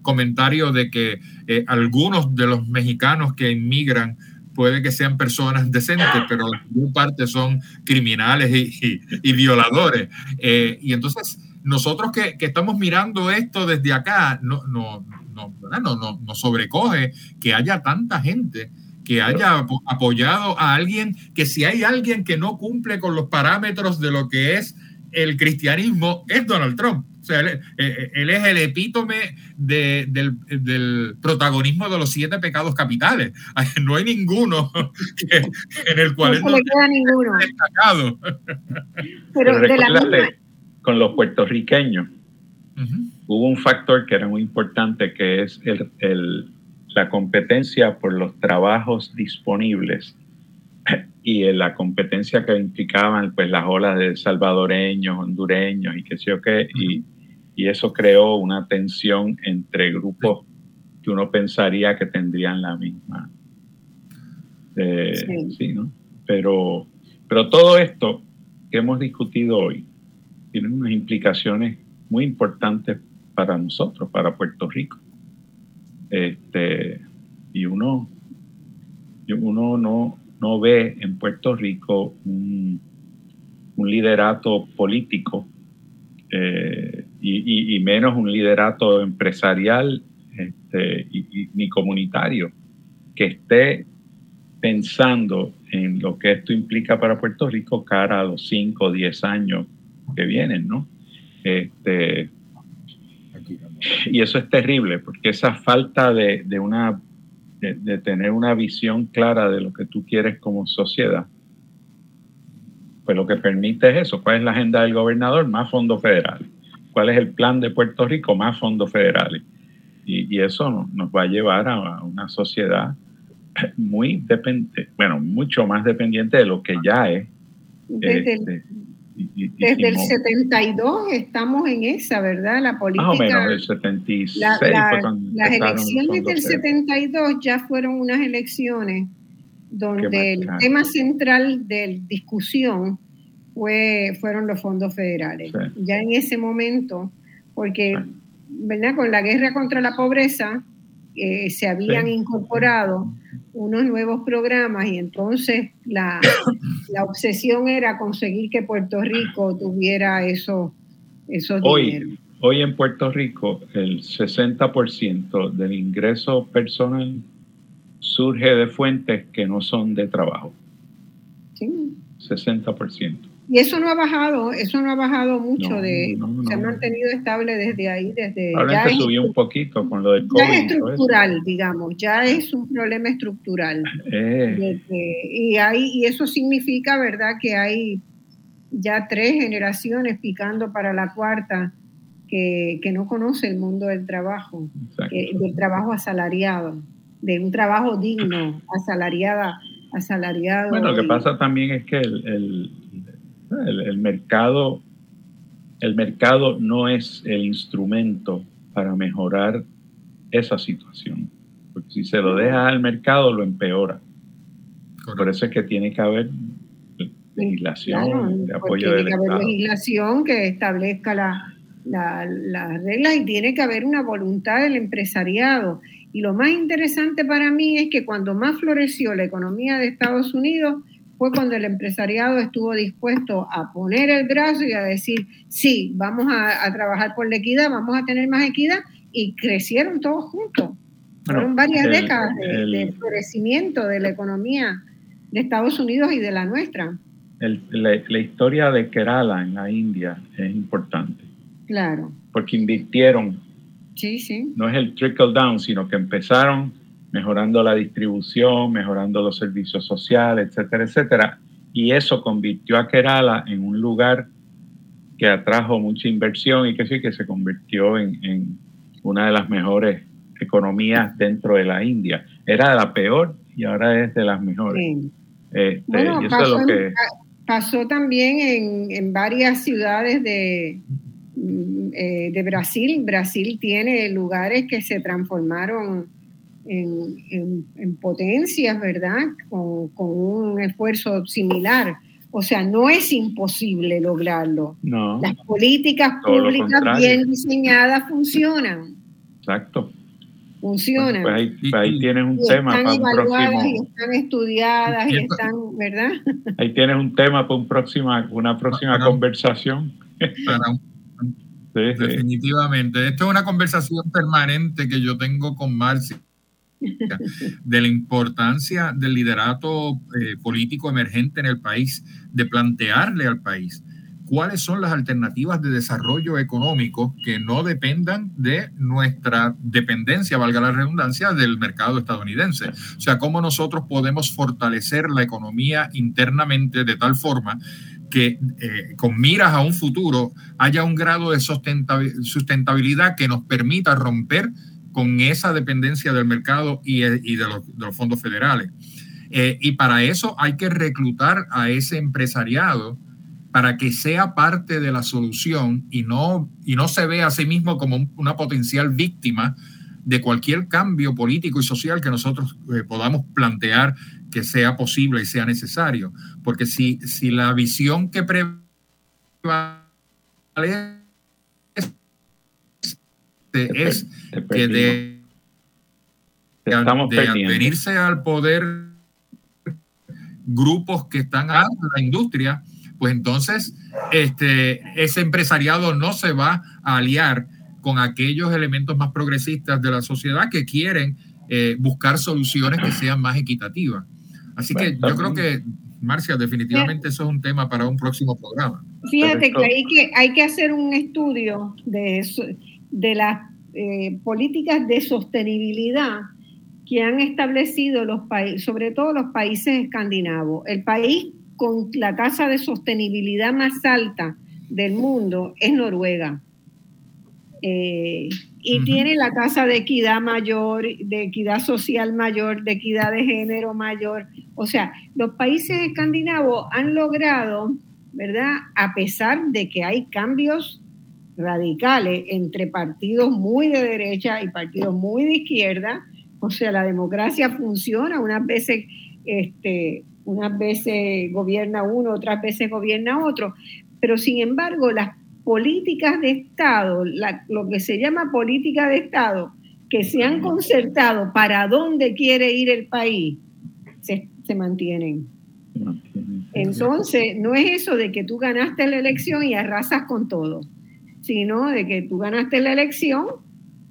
comentario de que algunos de los mexicanos que inmigran puede que sean personas decentes, pero la parte son criminales y, violadores. Eh, y entonces, nosotros que, estamos mirando esto desde acá, no, no, no, no, nos sobrecoge que haya tanta gente que haya apoyado a alguien, que si hay alguien que no cumple con los parámetros de lo que es el cristianismo es Donald Trump. O sea, él, eh, eh, es el epítome del, protagonismo de los siete pecados capitales. *laughs* No hay ninguno *laughs* en el cual no, queda ninguno. destacado. Pero, de con los puertorriqueños hubo un factor que era muy importante, que es el, la competencia por los trabajos disponibles *clears throat* y la competencia que implicaban pues las olas de salvadoreños, hondureños y qué sé yo qué, y, eso creó una tensión entre grupos que uno pensaría que tendrían la misma. Eh, sí. ¿no? Pero, pero todo esto que hemos discutido hoy tiene unas implicaciones muy importantes para nosotros, para Puerto Rico. Este, y uno, uno no, no ve en Puerto Rico un, liderato político eh, y, menos un liderato empresarial este, y, ni comunitario que esté pensando en lo que esto implica para Puerto Rico cara a los 5 o 10 años que vienen, ¿no? Este, *laughs* y eso es terrible, porque esa falta de, de una de, tener una visión clara de lo que tú quieres como sociedad, pues lo que permite es eso. ¿Cuál es la agenda del gobernador? Más fondos federales. ¿Cuál es el plan de Puerto Rico? Más fondos federales. Y, eso nos va a llevar a una sociedad muy dependiente, bueno, mucho más dependiente de lo que ya es. Desde el 72 estamos en esa, ¿verdad? La política. Más o menos, el 76 Las elecciones del 72 ya fueron unas elecciones donde el tema central de discusión fue, fueron los fondos federales. Ya en ese momento, porque, ¿verdad? Con la guerra contra la pobreza eh, se habían incorporado unos nuevos programas y entonces *coughs* la, obsesión era conseguir que Puerto Rico tuviera eso, esos hoy, Hoy en Puerto Rico el 60% del ingreso personal surge de fuentes que no son de trabajo. Sí. 60%. Y eso no ha bajado, eso no ha bajado mucho, de, se ha mantenido estable desde ahí, desde... Ahora ya subió un poquito con lo del COVID. Ya es estructural, digamos, ya es un problema estructural. Eh. y, hay, y eso significa, ¿verdad?, que hay ya tres generaciones picando para la cuarta que, que no conoce el mundo del trabajo, del trabajo asalariado, de un trabajo digno, asalariada, asalariado. Bueno, lo que pasa también es que el el, mercado, el mercado no es el instrumento para mejorar esa situación. Porque si se lo deja al mercado, lo empeora. Por eso es que tiene que haber legislación de apoyo Tiene que haber legislación que establezca las reglas y tiene que haber una voluntad del empresariado. Y lo más interesante para mí es que cuando más floreció la economía de Estados Unidos, fue cuando el empresariado estuvo dispuesto a poner el brazo y a decir, sí, vamos a, trabajar por la equidad, vamos a tener más equidad, y crecieron todos juntos. Fueron varias décadas de, florecimiento de la economía de Estados Unidos y de la nuestra. la, historia de Kerala en la India es importante. Claro. Porque invirtieron. Sí, sí. No es el trickle down, sino que empezaron mejorando la distribución, mejorando los servicios sociales, etcétera, etcétera. Y eso convirtió a Kerala en un lugar que atrajo mucha inversión y que sí, que se convirtió en, una de las mejores economías dentro de la India. Era la peor y ahora es de las mejores. Este, y eso pasó, es lo que... pasó también en, varias ciudades de, mm, eh, de Brasil. Brasil tiene lugares que se transformaron en, potencias, ¿verdad? Con, un esfuerzo similar. O sea, no es imposible lograrlo. No. Las políticas públicas bien diseñadas funcionan. Exacto. Funcionan. pues ahí, tienes un tema para un próximo. Y están estudiadas y, están, ¿verdad? Ahí tienes un tema para un próxima, una próxima conversación. Definitivamente. Esto es una conversación permanente que yo tengo con Marcia de la importancia del liderato eh, político emergente en el país, de plantearle al país cuáles son las alternativas de desarrollo económico que no dependan de nuestra dependencia, valga la redundancia, del mercado estadounidense. O sea, cómo nosotros podemos fortalecer la economía internamente de tal forma que eh, con miras a un futuro haya un grado de sustentabilidad que nos permita romper con esa dependencia del mercado y, de, los, fondos federales. Eh, y para eso hay que reclutar a ese empresariado para que sea parte de la solución y no, y no se vea a sí mismo como una potencial víctima de cualquier cambio político y social que nosotros eh, podamos plantear que sea posible y sea necesario. Porque si, si la visión que prevalece es que de, de venirse al poder grupos que están a la industria, pues entonces este, ese empresariado no se va a aliar con aquellos elementos más progresistas de la sociedad que quieren eh, buscar soluciones que sean más equitativas. Así que yo creo que, Marcia, definitivamente eso es un tema para un próximo programa. Fíjate que hay que, hay que hacer un estudio de, de las eh, políticas de sostenibilidad que han establecido los países, sobre todo los países escandinavos. El país con la tasa de sostenibilidad más alta del mundo es Noruega. Eh, y tiene la tasa de equidad mayor, de equidad social mayor, de equidad de género mayor. O sea, los países escandinavos han logrado, ¿verdad? A pesar de que hay cambios radicales entre partidos muy de derecha y partidos muy de izquierda, o sea, la democracia funciona, unas veces este, unas veces gobierna uno, otras veces gobierna otro, pero sin embargo las políticas de Estado, lo que se llama política de Estado, que se han concertado para dónde quiere ir el país, se, se mantienen. Entonces, no es eso de que tú ganaste la elección y arrasas con todo, sino de que tú ganaste la elección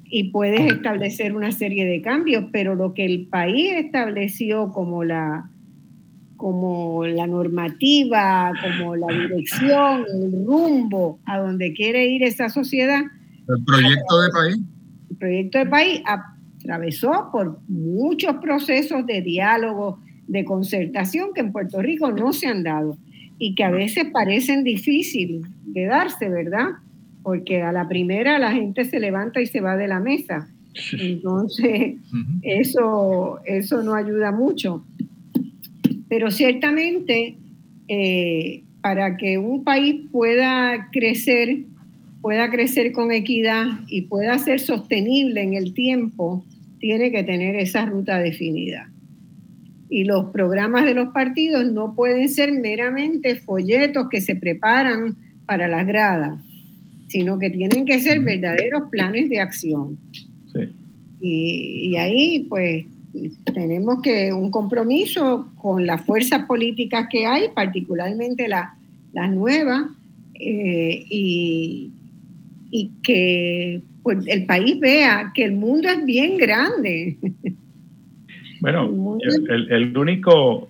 y puedes establecer una serie de cambios, pero lo que el país estableció como la, como la normativa, como la dirección, el rumbo a donde quiere ir esa sociedad. El proyecto de país. El proyecto de país atravesó por muchos procesos de diálogo, de concertación que en Puerto Rico no se han dado y que a veces parecen difíciles de darse, ¿verdad? Porque a la primera la gente se levanta y se va de la mesa. Entonces, eso, eso no ayuda mucho. Pero ciertamente, eh, para que un país pueda crecer, pueda crecer con equidad y pueda ser sostenible en el tiempo, tiene que tener esa ruta definida. Y los programas de los partidos no pueden ser meramente folletos que se preparan para las gradas, sino que tienen que ser verdaderos planes de acción. Y, y ahí, pues, tenemos que un compromiso con las fuerzas políticas que hay, particularmente las la nuevas, eh, y, que pues, el país vea que el mundo es bien grande. *laughs* Bueno, el, único,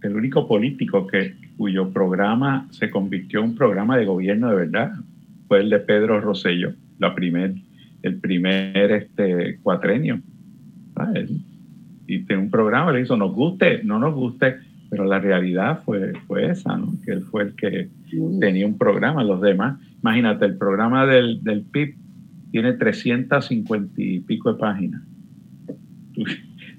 el único político que, cuyo programa se convirtió en un programa de gobierno de verdad fue el de Pedro Rosello, la primer, el primer este, cuatrenio. Ah, y tiene un programa, le hizo, nos guste, no nos guste, pero la realidad fue, fue esa, ¿no? que él fue el que tenía un programa, los demás. Imagínate, el programa del, del PIB tiene 350 y pico de páginas.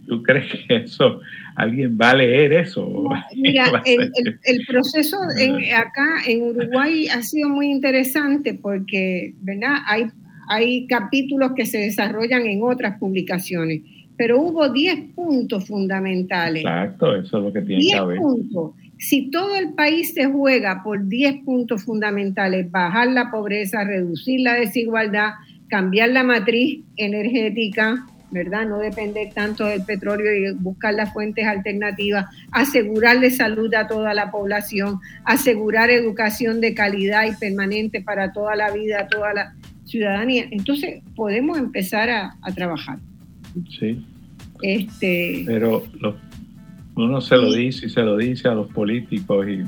¿Tú, crees que eso, alguien va a leer eso? *laughs* Mira, el, el, proceso *laughs* acá en Uruguay ha sido muy interesante porque, ¿verdad? Hay, hay capítulos que se desarrollan en otras publicaciones pero hubo 10 puntos fundamentales. Exacto, eso es lo que tiene que haber. puntos. Si todo el país se juega por 10 puntos fundamentales, bajar la pobreza, reducir la desigualdad, cambiar la matriz energética, ¿verdad? No depender tanto del petróleo y buscar las fuentes alternativas, asegurarle salud a toda la población, asegurar educación de calidad y permanente para toda la vida, a toda la ciudadanía. Entonces podemos empezar a, a trabajar. Sí. Este, Pero uno se lo dice y se lo dice a los políticos y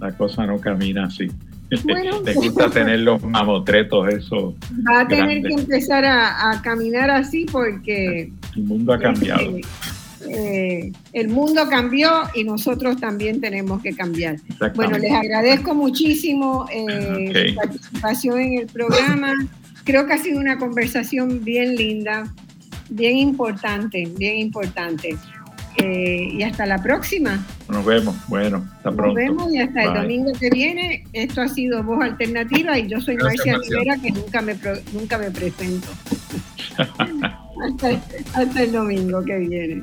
la cosa no camina así. Bueno, *laughs* te gusta tener los mamotretos, eso. Va a tener que empezar a, caminar así porque. El mundo ha cambiado. *laughs* Eh, el mundo cambió y nosotros también tenemos que cambiar. Bueno, les agradezco muchísimo eh, su participación en el programa. Creo que ha sido una conversación bien linda, bien importante, bien importante. Eh, y hasta la próxima. Nos vemos. Bueno, hasta pronto. Nos vemos y hasta el domingo que viene. Esto ha sido Voz Alternativa y yo soy Marcia Rivera, que nunca me, nunca me presento. *laughs* hasta el domingo que viene.